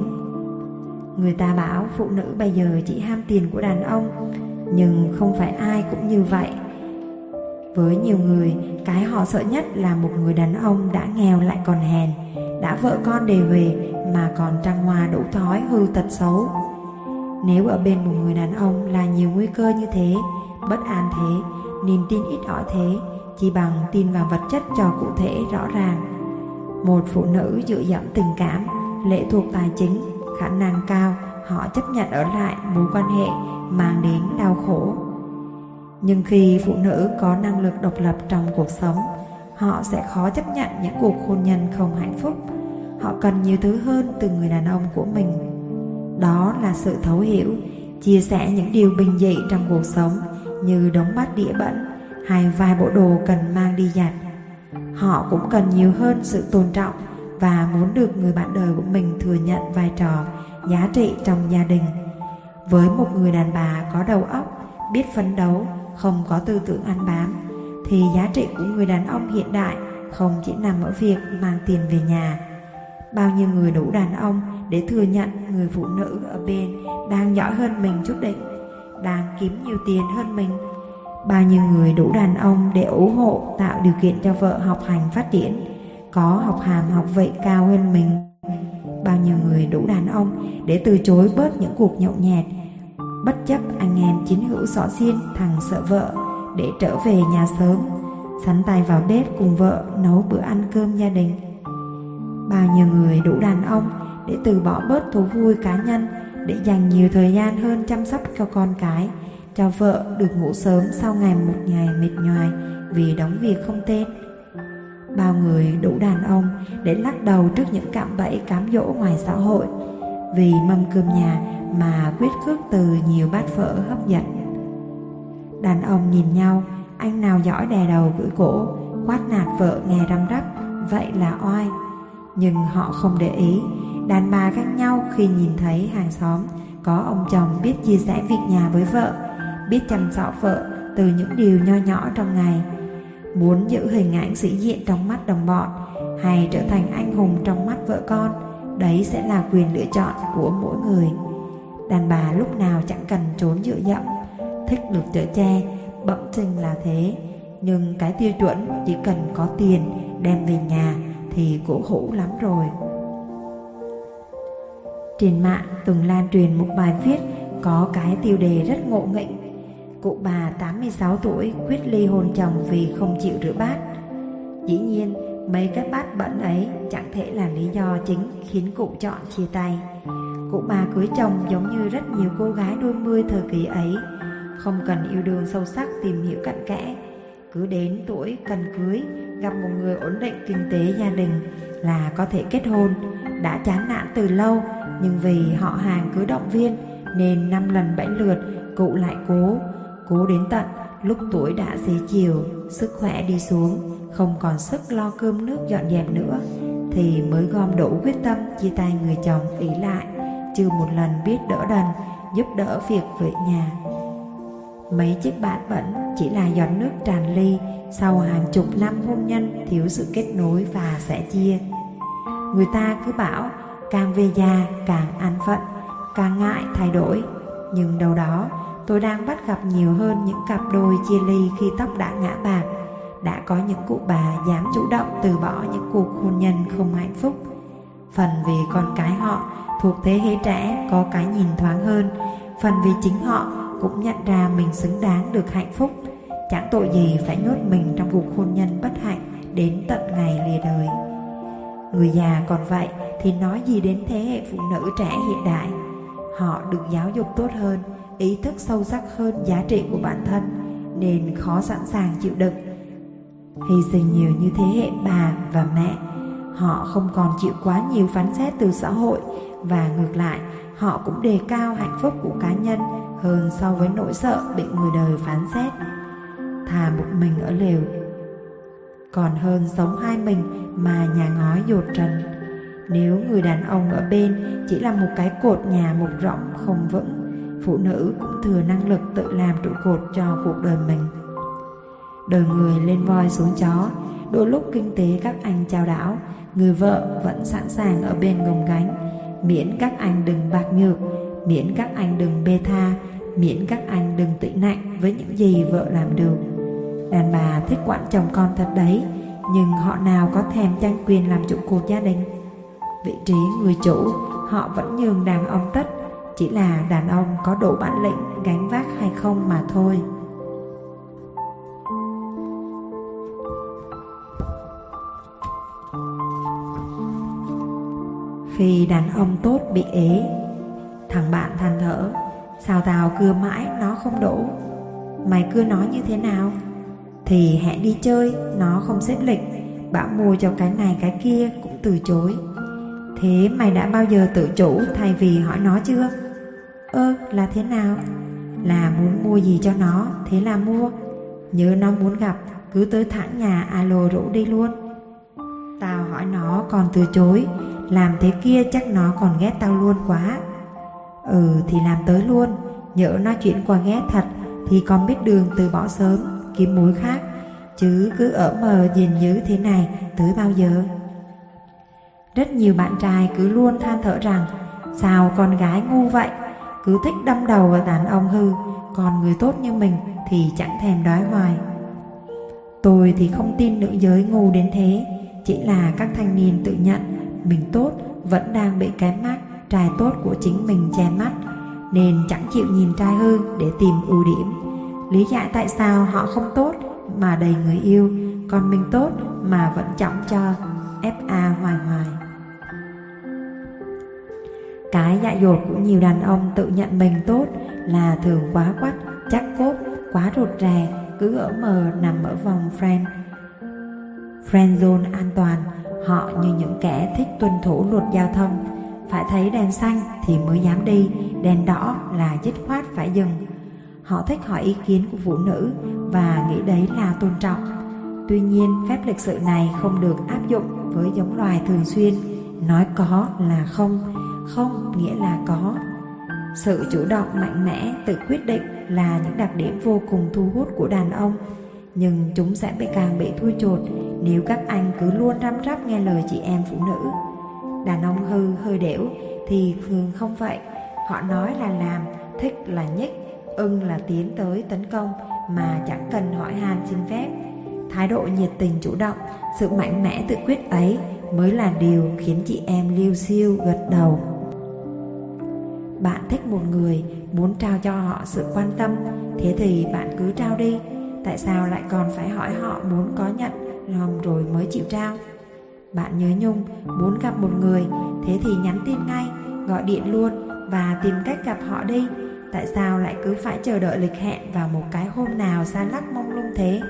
Người ta bảo phụ nữ bây giờ chỉ ham tiền của đàn ông, nhưng không phải ai cũng như vậy. Với nhiều người, cái họ sợ nhất là một người đàn ông đã nghèo lại còn hèn, đã vợ con đề về mà còn trăng hoa đủ thói hư tật xấu nếu ở bên một người đàn ông là nhiều nguy cơ như thế, bất an thế, niềm tin ít ỏi thế, chỉ bằng tin vào vật chất cho cụ thể rõ ràng. Một phụ nữ dựa dẫm tình cảm, lệ thuộc tài chính, khả năng cao, họ chấp nhận ở lại mối quan hệ mang đến đau khổ. Nhưng khi phụ nữ có năng lực độc lập trong cuộc sống, họ sẽ khó chấp nhận những cuộc hôn nhân không hạnh phúc. Họ cần nhiều thứ hơn từ người đàn ông của mình đó là sự thấu hiểu, chia sẻ những điều bình dị trong cuộc sống như đống bát đĩa bẩn hay vài bộ đồ cần mang đi giặt. Họ cũng cần nhiều hơn sự tôn trọng và muốn được người bạn đời của mình thừa nhận vai trò, giá trị trong gia đình. Với một người đàn bà có đầu óc, biết phấn đấu, không có tư tưởng ăn bám, thì giá trị của người đàn ông hiện đại không chỉ nằm ở việc mang tiền về nhà. Bao nhiêu người đủ đàn ông để thừa nhận người phụ nữ ở bên đang giỏi hơn mình chút định, đang kiếm nhiều tiền hơn mình. Bao nhiêu người đủ đàn ông để ủng hộ tạo điều kiện cho vợ học hành phát triển, có học hàm học vị cao hơn mình. Bao nhiêu người đủ đàn ông để từ chối bớt những cuộc nhậu nhẹt, bất chấp anh em chiến hữu xỏ xiên thằng sợ vợ để trở về nhà sớm, sắn tay vào bếp cùng vợ nấu bữa ăn cơm gia đình. Bao nhiêu người đủ đàn ông để từ bỏ bớt thú vui cá nhân để dành nhiều thời gian hơn chăm sóc cho con cái, cho vợ được ngủ sớm sau ngày một ngày mệt nhoài vì đóng việc không tên. Bao người đủ đàn ông để lắc đầu trước những cạm bẫy cám dỗ ngoài xã hội vì mâm cơm nhà mà quyết cước từ nhiều bát phở hấp dẫn. Đàn ông nhìn nhau, anh nào giỏi đè đầu gửi cổ, quát nạt vợ nghe răm rắp, vậy là oai. Nhưng họ không để ý, đàn bà khác nhau khi nhìn thấy hàng xóm có ông chồng biết chia sẻ việc nhà với vợ, biết chăm sóc vợ từ những điều nho nhỏ trong ngày. Muốn giữ hình ảnh sĩ diện trong mắt đồng bọn hay trở thành anh hùng trong mắt vợ con, đấy sẽ là quyền lựa chọn của mỗi người. Đàn bà lúc nào chẳng cần trốn dựa dẫm, thích được chở che, bẩm sinh là thế. Nhưng cái tiêu chuẩn chỉ cần có tiền đem về nhà thì cổ hủ lắm rồi. Trên mạng từng lan truyền một bài viết có cái tiêu đề rất ngộ nghĩnh. Cụ bà 86 tuổi quyết ly hôn chồng vì không chịu rửa bát. Dĩ nhiên, mấy cái bát bẩn ấy chẳng thể là lý do chính khiến cụ chọn chia tay. Cụ bà cưới chồng giống như rất nhiều cô gái đôi mươi thời kỳ ấy, không cần yêu đương sâu sắc tìm hiểu cặn kẽ. Cứ đến tuổi cần cưới, gặp một người ổn định kinh tế gia đình là có thể kết hôn. Đã chán nản từ lâu, nhưng vì họ hàng cứ động viên nên năm lần bảy lượt cụ lại cố, cố đến tận lúc tuổi đã xế chiều, sức khỏe đi xuống, không còn sức lo cơm nước dọn dẹp nữa, thì mới gom đủ quyết tâm chia tay người chồng ý lại, chưa một lần biết đỡ đần, giúp đỡ việc về nhà. Mấy chiếc bát bẩn chỉ là giọt nước tràn ly sau hàng chục năm hôn nhân thiếu sự kết nối và sẻ chia. Người ta cứ bảo càng về già càng an phận, càng ngại thay đổi. Nhưng đâu đó tôi đang bắt gặp nhiều hơn những cặp đôi chia ly khi tóc đã ngã bạc. Đã có những cụ bà dám chủ động từ bỏ những cuộc hôn nhân không hạnh phúc. Phần vì con cái họ thuộc thế hệ trẻ có cái nhìn thoáng hơn, phần vì chính họ cũng nhận ra mình xứng đáng được hạnh phúc. Chẳng tội gì phải nhốt mình trong cuộc hôn nhân bất hạnh đến tận ngày lìa đời. Người già còn vậy thì nói gì đến thế hệ phụ nữ trẻ hiện đại. Họ được giáo dục tốt hơn, ý thức sâu sắc hơn giá trị của bản thân nên khó sẵn sàng chịu đựng. Hy sinh nhiều như thế hệ bà và mẹ, họ không còn chịu quá nhiều phán xét từ xã hội và ngược lại, họ cũng đề cao hạnh phúc của cá nhân hơn so với nỗi sợ bị người đời phán xét. Thà một mình ở lều còn hơn sống hai mình mà nhà ngói dột trần. Nếu người đàn ông ở bên chỉ là một cái cột nhà mục rộng không vững, phụ nữ cũng thừa năng lực tự làm trụ cột cho cuộc đời mình. Đời người lên voi xuống chó, đôi lúc kinh tế các anh trao đảo, người vợ vẫn sẵn sàng ở bên gồng gánh, miễn các anh đừng bạc nhược, miễn các anh đừng bê tha, miễn các anh đừng tị nạnh với những gì vợ làm được. Đàn bà thích quản chồng con thật đấy, nhưng họ nào có thèm tranh quyền làm chủ cuộc gia đình. Vị trí người chủ, họ vẫn nhường đàn ông tất, chỉ là đàn ông có đủ bản lĩnh gánh vác hay không mà thôi. Khi đàn ông tốt bị ế, thằng bạn than thở, sao tao cưa mãi nó không đổ. Mày cưa nó như thế nào? Thì hẹn đi chơi, nó không xếp lịch, bảo mua cho cái này cái kia cũng từ chối. Thế mày đã bao giờ tự chủ thay vì hỏi nó chưa? Ơ là thế nào? Là muốn mua gì cho nó, thế là mua. Nhớ nó muốn gặp, cứ tới thẳng nhà alo rủ đi luôn. Tao hỏi nó còn từ chối, làm thế kia chắc nó còn ghét tao luôn quá. Ừ thì làm tới luôn, nhỡ nó chuyển qua ghét thật thì còn biết đường từ bỏ sớm, kiếm mối khác. Chứ cứ ở mờ nhìn như thế này tới bao giờ? Rất nhiều bạn trai cứ luôn than thở rằng Sao con gái ngu vậy Cứ thích đâm đầu vào đàn ông hư Còn người tốt như mình thì chẳng thèm đói hoài Tôi thì không tin nữ giới ngu đến thế Chỉ là các thanh niên tự nhận Mình tốt vẫn đang bị kém mắt Trai tốt của chính mình che mắt Nên chẳng chịu nhìn trai hư để tìm ưu điểm Lý giải tại sao họ không tốt Mà đầy người yêu Còn mình tốt mà vẫn trọng cho FA hoài hoài Cái dại dột của nhiều đàn ông tự nhận mình tốt là thường quá quắt, chắc cốt, quá rụt rè, cứ ở mờ nằm ở vòng friend. Friend zone an toàn, họ như những kẻ thích tuân thủ luật giao thông. Phải thấy đèn xanh thì mới dám đi, đèn đỏ là dứt khoát phải dừng. Họ thích hỏi ý kiến của phụ nữ và nghĩ đấy là tôn trọng. Tuy nhiên, phép lịch sự này không được áp dụng với giống loài thường xuyên. Nói có là không, không nghĩa là có. Sự chủ động mạnh mẽ, tự quyết định là những đặc điểm vô cùng thu hút của đàn ông. Nhưng chúng sẽ bị càng bị thui chột nếu các anh cứ luôn răm rắp nghe lời chị em phụ nữ. Đàn ông hư hơi đểu thì thường không vậy. Họ nói là làm, thích là nhích, ưng là tiến tới tấn công mà chẳng cần hỏi han xin phép. Thái độ nhiệt tình chủ động, sự mạnh mẽ tự quyết ấy mới là điều khiến chị em liêu siêu gật đầu. Bạn thích một người, muốn trao cho họ sự quan tâm, thế thì bạn cứ trao đi. Tại sao lại còn phải hỏi họ muốn có nhận lòng rồi mới chịu trao? Bạn nhớ nhung, muốn gặp một người, thế thì nhắn tin ngay, gọi điện luôn và tìm cách gặp họ đi. Tại sao lại cứ phải chờ đợi lịch hẹn vào một cái hôm nào xa lắc mông lung thế?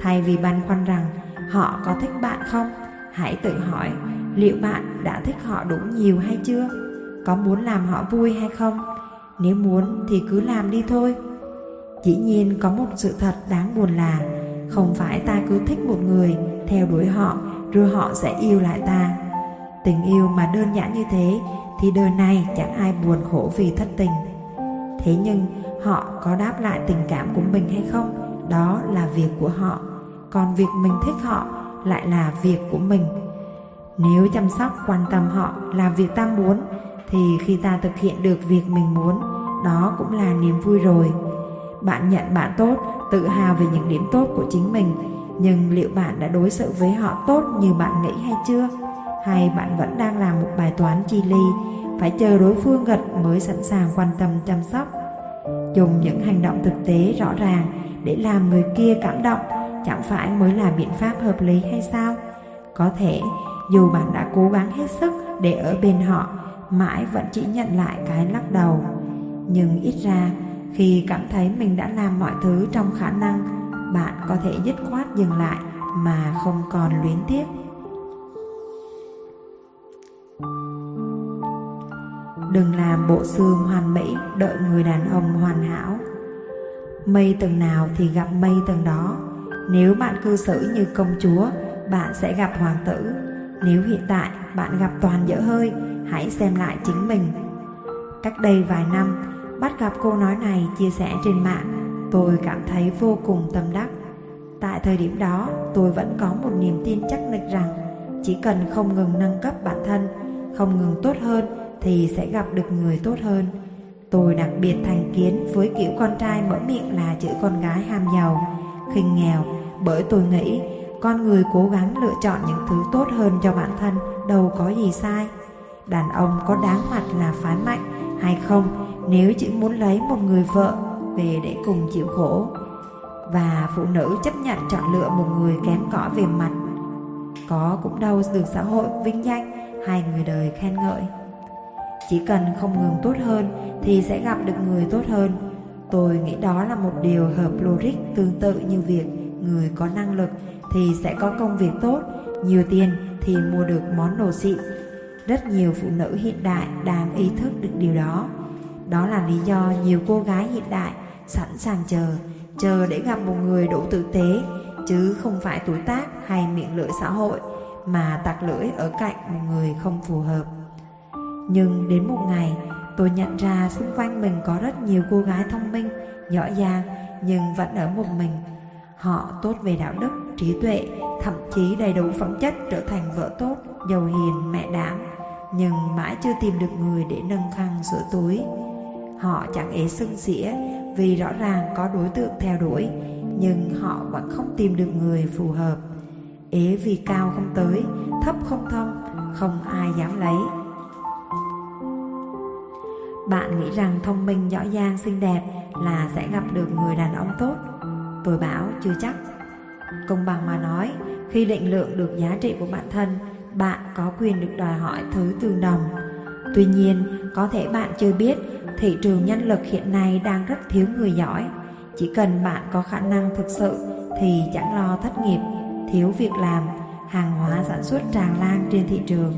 Thay vì băn khoăn rằng họ có thích bạn không, hãy tự hỏi liệu bạn đã thích họ đủ nhiều hay chưa? Có muốn làm họ vui hay không? Nếu muốn thì cứ làm đi thôi. Dĩ nhiên có một sự thật đáng buồn là không phải ta cứ thích một người, theo đuổi họ, rồi họ sẽ yêu lại ta. Tình yêu mà đơn giản như thế thì đời này chẳng ai buồn khổ vì thất tình. Thế nhưng họ có đáp lại tình cảm của mình hay không? Đó là việc của họ. Còn việc mình thích họ lại là việc của mình. Nếu chăm sóc quan tâm họ là việc ta muốn thì khi ta thực hiện được việc mình muốn, đó cũng là niềm vui rồi. Bạn nhận bạn tốt, tự hào về những điểm tốt của chính mình, nhưng liệu bạn đã đối xử với họ tốt như bạn nghĩ hay chưa? Hay bạn vẫn đang làm một bài toán chi ly, phải chờ đối phương gật mới sẵn sàng quan tâm chăm sóc? Dùng những hành động thực tế rõ ràng để làm người kia cảm động chẳng phải mới là biện pháp hợp lý hay sao? Có thể dù bạn đã cố gắng hết sức để ở bên họ mãi vẫn chỉ nhận lại cái lắc đầu nhưng ít ra khi cảm thấy mình đã làm mọi thứ trong khả năng bạn có thể dứt khoát dừng lại mà không còn luyến tiếc. Đừng làm bộ xương hoàn mỹ đợi người đàn ông hoàn hảo. Mây tầng nào thì gặp mây tầng đó. Nếu bạn cư xử như công chúa bạn sẽ gặp hoàng tử. Nếu hiện tại bạn gặp toàn dở hơi hãy xem lại chính mình. Cách đây vài năm, bắt gặp cô nói này chia sẻ trên mạng, tôi cảm thấy vô cùng tâm đắc. Tại thời điểm đó, tôi vẫn có một niềm tin chắc nịch rằng chỉ cần không ngừng nâng cấp bản thân, không ngừng tốt hơn thì sẽ gặp được người tốt hơn. Tôi đặc biệt thành kiến với kiểu con trai mở miệng là chữ con gái ham giàu, khinh nghèo bởi tôi nghĩ con người cố gắng lựa chọn những thứ tốt hơn cho bản thân đâu có gì sai đàn ông có đáng mặt là phán mạnh hay không nếu chỉ muốn lấy một người vợ về để cùng chịu khổ. Và phụ nữ chấp nhận chọn lựa một người kém cỏi về mặt có cũng đâu được xã hội, vinh danh hay người đời khen ngợi. Chỉ cần không ngừng tốt hơn thì sẽ gặp được người tốt hơn. Tôi nghĩ đó là một điều hợp logic tương tự như việc người có năng lực thì sẽ có công việc tốt, nhiều tiền thì mua được món đồ xịn. Rất nhiều phụ nữ hiện đại đang ý thức được điều đó. Đó là lý do nhiều cô gái hiện đại sẵn sàng chờ, chờ để gặp một người đủ tử tế, chứ không phải tuổi tác hay miệng lưỡi xã hội mà tặc lưỡi ở cạnh một người không phù hợp. Nhưng đến một ngày, tôi nhận ra xung quanh mình có rất nhiều cô gái thông minh, giỏi giang nhưng vẫn ở một mình. Họ tốt về đạo đức, trí tuệ, thậm chí đầy đủ phẩm chất trở thành vợ tốt, giàu hiền, mẹ đảm nhưng mãi chưa tìm được người để nâng khăn sửa túi. Họ chẳng ế sưng xỉa vì rõ ràng có đối tượng theo đuổi, nhưng họ vẫn không tìm được người phù hợp. Ế vì cao không tới, thấp không thông, không ai dám lấy. Bạn nghĩ rằng thông minh, giỏi giang, xinh đẹp là sẽ gặp được người đàn ông tốt? Tôi bảo chưa chắc. Công bằng mà nói, khi định lượng được giá trị của bản thân bạn có quyền được đòi hỏi thứ tương đồng Tuy nhiên, có thể bạn chưa biết thị trường nhân lực hiện nay đang rất thiếu người giỏi. Chỉ cần bạn có khả năng thực sự thì chẳng lo thất nghiệp, thiếu việc làm, hàng hóa sản xuất tràn lan trên thị trường.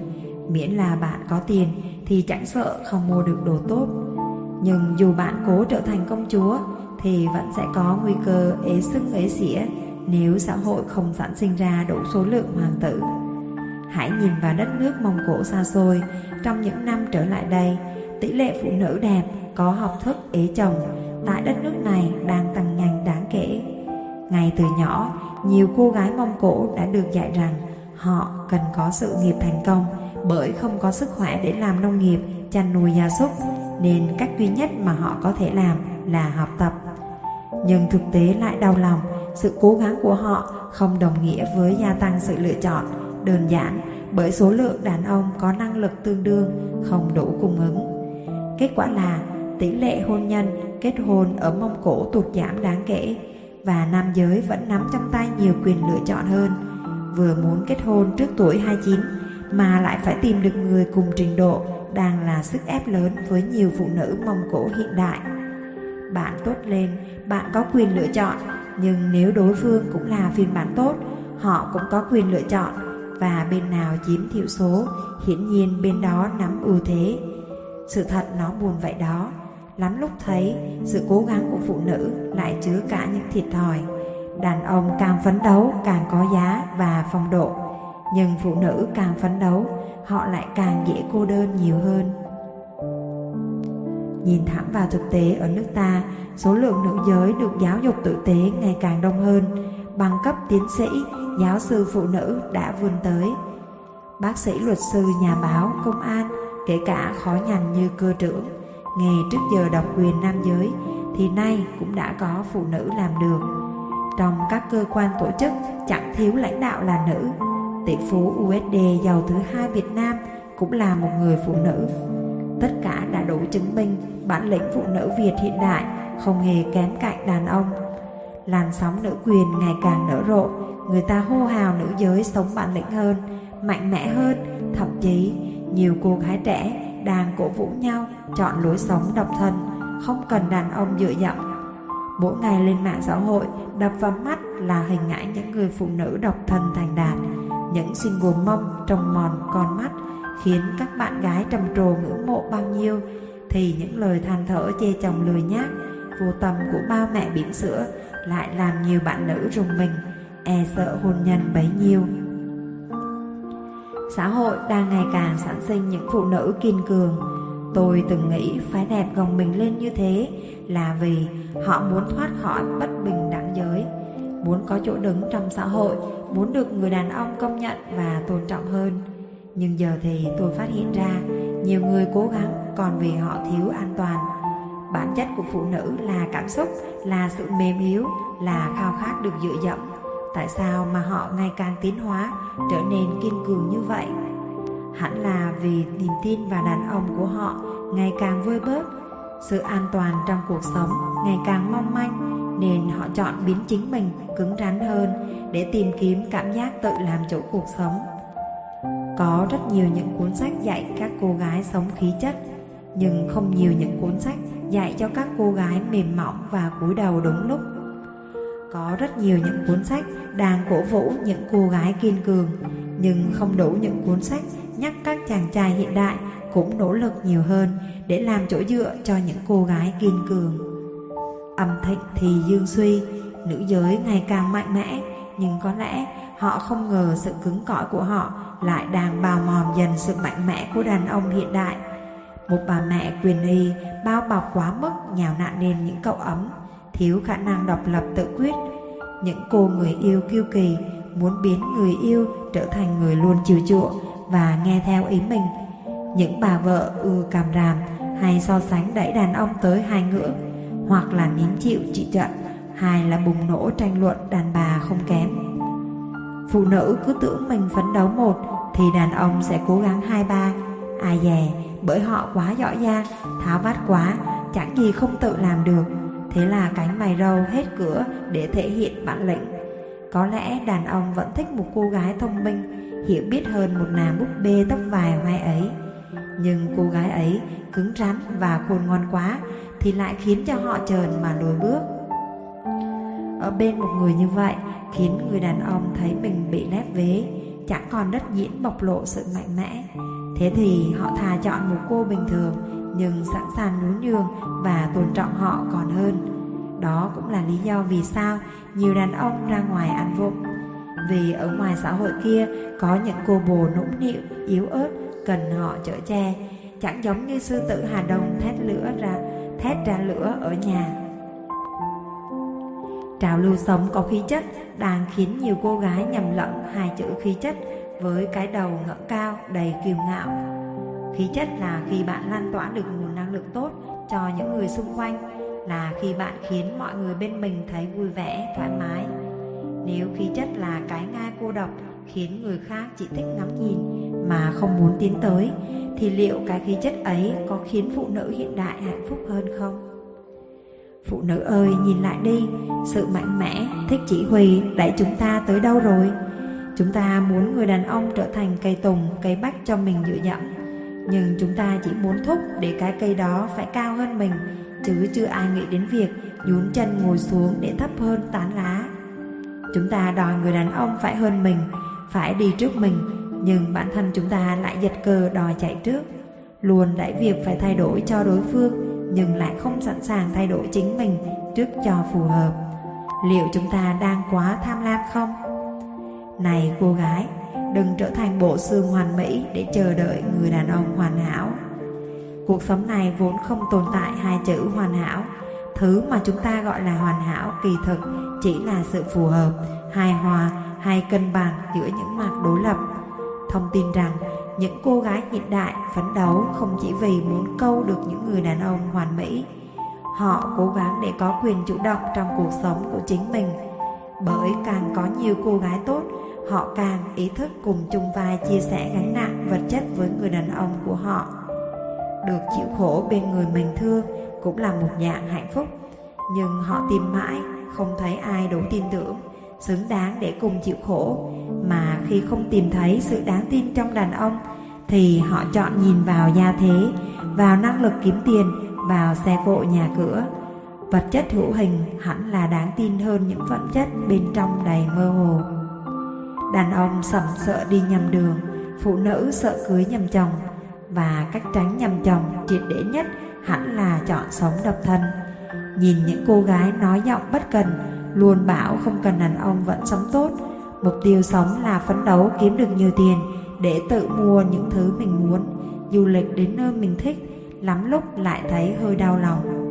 Miễn là bạn có tiền thì chẳng sợ không mua được đồ tốt. Nhưng dù bạn cố trở thành công chúa thì vẫn sẽ có nguy cơ ế xưng ế xỉa nếu xã hội không sản sinh ra đủ số lượng hoàng tử. Hãy nhìn vào đất nước Mông Cổ xa xôi, trong những năm trở lại đây, tỷ lệ phụ nữ đẹp có học thức ế chồng tại đất nước này đang tăng nhanh đáng kể. Ngay từ nhỏ, nhiều cô gái Mông Cổ đã được dạy rằng họ cần có sự nghiệp thành công bởi không có sức khỏe để làm nông nghiệp, chăn nuôi gia súc, nên cách duy nhất mà họ có thể làm là học tập. Nhưng thực tế lại đau lòng, sự cố gắng của họ không đồng nghĩa với gia tăng sự lựa chọn, đơn giản bởi số lượng đàn ông có năng lực tương đương không đủ cung ứng. Kết quả là tỷ lệ hôn nhân, kết hôn ở Mông Cổ tụt giảm đáng kể và nam giới vẫn nắm trong tay nhiều quyền lựa chọn hơn. Vừa muốn kết hôn trước tuổi 29 mà lại phải tìm được người cùng trình độ đang là sức ép lớn với nhiều phụ nữ Mông Cổ hiện đại. Bạn tốt lên, bạn có quyền lựa chọn, nhưng nếu đối phương cũng là phiên bản tốt, họ cũng có quyền lựa chọn và bên nào chiếm thiểu số, hiển nhiên bên đó nắm ưu thế. Sự thật nó buồn vậy đó. Lắm lúc thấy sự cố gắng của phụ nữ lại chứa cả những thiệt thòi. Đàn ông càng phấn đấu càng có giá và phong độ, nhưng phụ nữ càng phấn đấu, họ lại càng dễ cô đơn nhiều hơn. Nhìn thẳng vào thực tế ở nước ta, số lượng nữ giới được giáo dục tử tế ngày càng đông hơn, bằng cấp tiến sĩ, giáo sư phụ nữ đã vươn tới. Bác sĩ luật sư, nhà báo, công an, kể cả khó nhằn như cơ trưởng, nghề trước giờ độc quyền nam giới thì nay cũng đã có phụ nữ làm được. Trong các cơ quan tổ chức chẳng thiếu lãnh đạo là nữ. Tỷ phú USD giàu thứ hai Việt Nam cũng là một người phụ nữ. Tất cả đã đủ chứng minh bản lĩnh phụ nữ Việt hiện đại không hề kém cạnh đàn ông. Làn sóng nữ quyền ngày càng nở rộ, người ta hô hào nữ giới sống bản lĩnh hơn, mạnh mẽ hơn, thậm chí nhiều cô gái trẻ đang cổ vũ nhau chọn lối sống độc thân, không cần đàn ông dựa dẫm. Mỗi ngày lên mạng xã hội đập vào mắt là hình ảnh những người phụ nữ độc thân thành đạt, những single mông trông mòn con mắt khiến các bạn gái trầm trồ ngưỡng mộ bao nhiêu thì những lời than thở chê chồng lười nhác vô tâm của ba mẹ bỉm sữa lại làm nhiều bạn nữ rùng mình e sợ hôn nhân bấy nhiêu xã hội đang ngày càng sản sinh những phụ nữ kiên cường tôi từng nghĩ phải đẹp gồng mình lên như thế là vì họ muốn thoát khỏi bất bình đẳng giới muốn có chỗ đứng trong xã hội muốn được người đàn ông công nhận và tôn trọng hơn nhưng giờ thì tôi phát hiện ra nhiều người cố gắng còn vì họ thiếu an toàn. Bản chất của phụ nữ là cảm xúc, là sự mềm yếu, là khao khát được dựa dẫm. Tại sao mà họ ngày càng tiến hóa, trở nên kiên cường như vậy? Hẳn là vì niềm tin vào đàn ông của họ ngày càng vơi bớt, sự an toàn trong cuộc sống ngày càng mong manh nên họ chọn biến chính mình cứng rắn hơn để tìm kiếm cảm giác tự làm chủ cuộc sống. Có rất nhiều những cuốn sách dạy các cô gái sống khí chất, nhưng không nhiều những cuốn sách dạy cho các cô gái mềm mỏng và cúi đầu đúng lúc. Có rất nhiều những cuốn sách đang cổ vũ những cô gái kiên cường, nhưng không đủ những cuốn sách nhắc các chàng trai hiện đại cũng nỗ lực nhiều hơn để làm chỗ dựa cho những cô gái kiên cường. Âm thịnh thì dương suy, nữ giới ngày càng mạnh mẽ, nhưng có lẽ họ không ngờ sự cứng cỏi của họ lại đang bào mòn dần sự mạnh mẽ của đàn ông hiện đại. Một bà mẹ quyền y bao bọc quá mức nhào nặn nên những cậu ấm, thiếu khả năng độc lập tự quyết. Những cô người yêu kiêu kỳ muốn biến người yêu trở thành người luôn chiều chuộng và nghe theo ý mình. Những bà vợ ưa càm ràm hay so sánh đẩy đàn ông tới hai ngưỡng, hoặc là nín chịu trị trận, hay là bùng nổ tranh luận đàn bà không kém. Phụ nữ cứ tưởng mình phấn đấu một thì đàn ông sẽ cố gắng hai ba. Ai dè, bởi họ quá giỏi giang, tháo vát quá, chẳng gì không tự làm được. Thế là cánh mày râu hết cửa để thể hiện bản lĩnh. Có lẽ đàn ông vẫn thích một cô gái thông minh, hiểu biết hơn một nàng búp bê tóc vài hoa ấy. Nhưng cô gái ấy cứng rắn và khôn ngoan quá Thì lại khiến cho họ trờn mà lùi bước Ở bên một người như vậy Khiến người đàn ông thấy mình bị lép vế Chẳng còn đất diễn bộc lộ sự mạnh mẽ Thế thì họ thà chọn một cô bình thường nhưng sẵn sàng nhún nhường và tôn trọng họ còn hơn. Đó cũng là lý do vì sao nhiều đàn ông ra ngoài ăn vụng. Vì ở ngoài xã hội kia có những cô bồ nũng nịu, yếu ớt Cần họ chở che Chẳng giống như sư tử Hà Đông thét lửa ra thét ra lửa ở nhà. Trào lưu sống có khí chất đang khiến nhiều cô gái nhầm lẫn hai chữ khí chất với cái đầu ngẩng cao đầy kiêu ngạo. Khí chất là khi bạn lan tỏa được nguồn năng lượng tốt cho những người xung quanh, là khi bạn khiến mọi người bên mình thấy vui vẻ, thoải mái. Nếu khí chất là cái ngai cô độc khiến người khác chỉ thích ngắm nhìn mà không muốn tiến tới, thì liệu cái khí chất ấy có khiến phụ nữ hiện đại hạnh phúc hơn không? Phụ nữ ơi nhìn lại đi Sự mạnh mẽ, thích chỉ huy Đẩy chúng ta tới đâu rồi Chúng ta muốn người đàn ông trở thành cây tùng Cây bách cho mình dựa dẫm nhưng chúng ta chỉ muốn thúc Để cái cây đó phải cao hơn mình Chứ chưa ai nghĩ đến việc Nhún chân ngồi xuống để thấp hơn tán lá Chúng ta đòi người đàn ông phải hơn mình Phải đi trước mình Nhưng bản thân chúng ta lại giật cờ đòi chạy trước Luôn đẩy việc phải thay đổi cho đối phương nhưng lại không sẵn sàng thay đổi chính mình trước cho phù hợp. Liệu chúng ta đang quá tham lam không? Này cô gái, đừng trở thành bộ xương hoàn mỹ để chờ đợi người đàn ông hoàn hảo. Cuộc sống này vốn không tồn tại hai chữ hoàn hảo. Thứ mà chúng ta gọi là hoàn hảo kỳ thực chỉ là sự phù hợp, hài hòa hay cân bằng giữa những mặt đối lập. Thông tin rằng những cô gái hiện đại phấn đấu không chỉ vì muốn câu được những người đàn ông hoàn mỹ Họ cố gắng để có quyền chủ động trong cuộc sống của chính mình Bởi càng có nhiều cô gái tốt Họ càng ý thức cùng chung vai chia sẻ gánh nặng vật chất với người đàn ông của họ. Được chịu khổ bên người mình thương cũng là một dạng hạnh phúc. Nhưng họ tìm mãi, không thấy ai đủ tin tưởng, xứng đáng để cùng chịu khổ. Mà khi không tìm thấy sự đáng tin trong đàn ông, thì họ chọn nhìn vào gia thế, vào năng lực kiếm tiền, vào xe cộ nhà cửa. Vật chất hữu hình hẳn là đáng tin hơn những phẩm chất bên trong đầy mơ hồ đàn ông sầm sợ đi nhầm đường, phụ nữ sợ cưới nhầm chồng. Và cách tránh nhầm chồng triệt để nhất hẳn là chọn sống độc thân. Nhìn những cô gái nói giọng bất cần, luôn bảo không cần đàn ông vẫn sống tốt. Mục tiêu sống là phấn đấu kiếm được nhiều tiền để tự mua những thứ mình muốn. Du lịch đến nơi mình thích, lắm lúc lại thấy hơi đau lòng.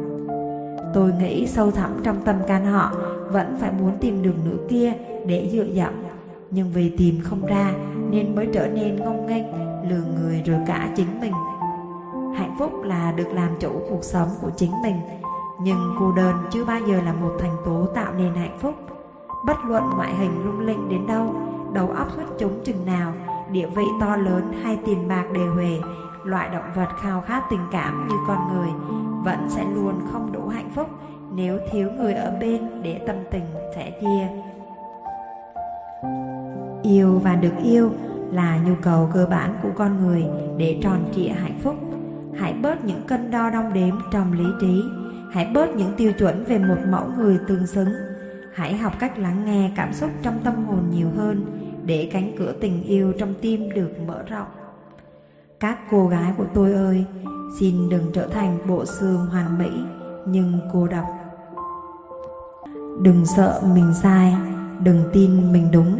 Tôi nghĩ sâu thẳm trong tâm can họ vẫn phải muốn tìm đường nữ kia để dựa dẫm nhưng vì tìm không ra, nên mới trở nên ngông nghênh, lừa người rồi cả chính mình. Hạnh phúc là được làm chủ cuộc sống của chính mình, nhưng cô đơn chưa bao giờ là một thành tố tạo nên hạnh phúc. Bất luận ngoại hình lung linh đến đâu, Đầu óc xuất chúng chừng nào, Địa vị to lớn hay tiền bạc đề huề, Loại động vật khao khát tình cảm như con người Vẫn sẽ luôn không đủ hạnh phúc Nếu thiếu người ở bên để tâm tình sẻ chia. Yêu và được yêu là nhu cầu cơ bản của con người để tròn trịa hạnh phúc. Hãy bớt những cân đo đong đếm trong lý trí Hãy bớt những tiêu chuẩn về một mẫu người tương xứng. Hãy học cách lắng nghe cảm xúc trong tâm hồn nhiều hơn để cánh cửa tình yêu trong tim được mở rộng. Các cô gái của tôi ơi, xin đừng trở thành bộ xương hoàn mỹ nhưng cô độc. Đừng sợ mình sai, đừng tin mình đúng.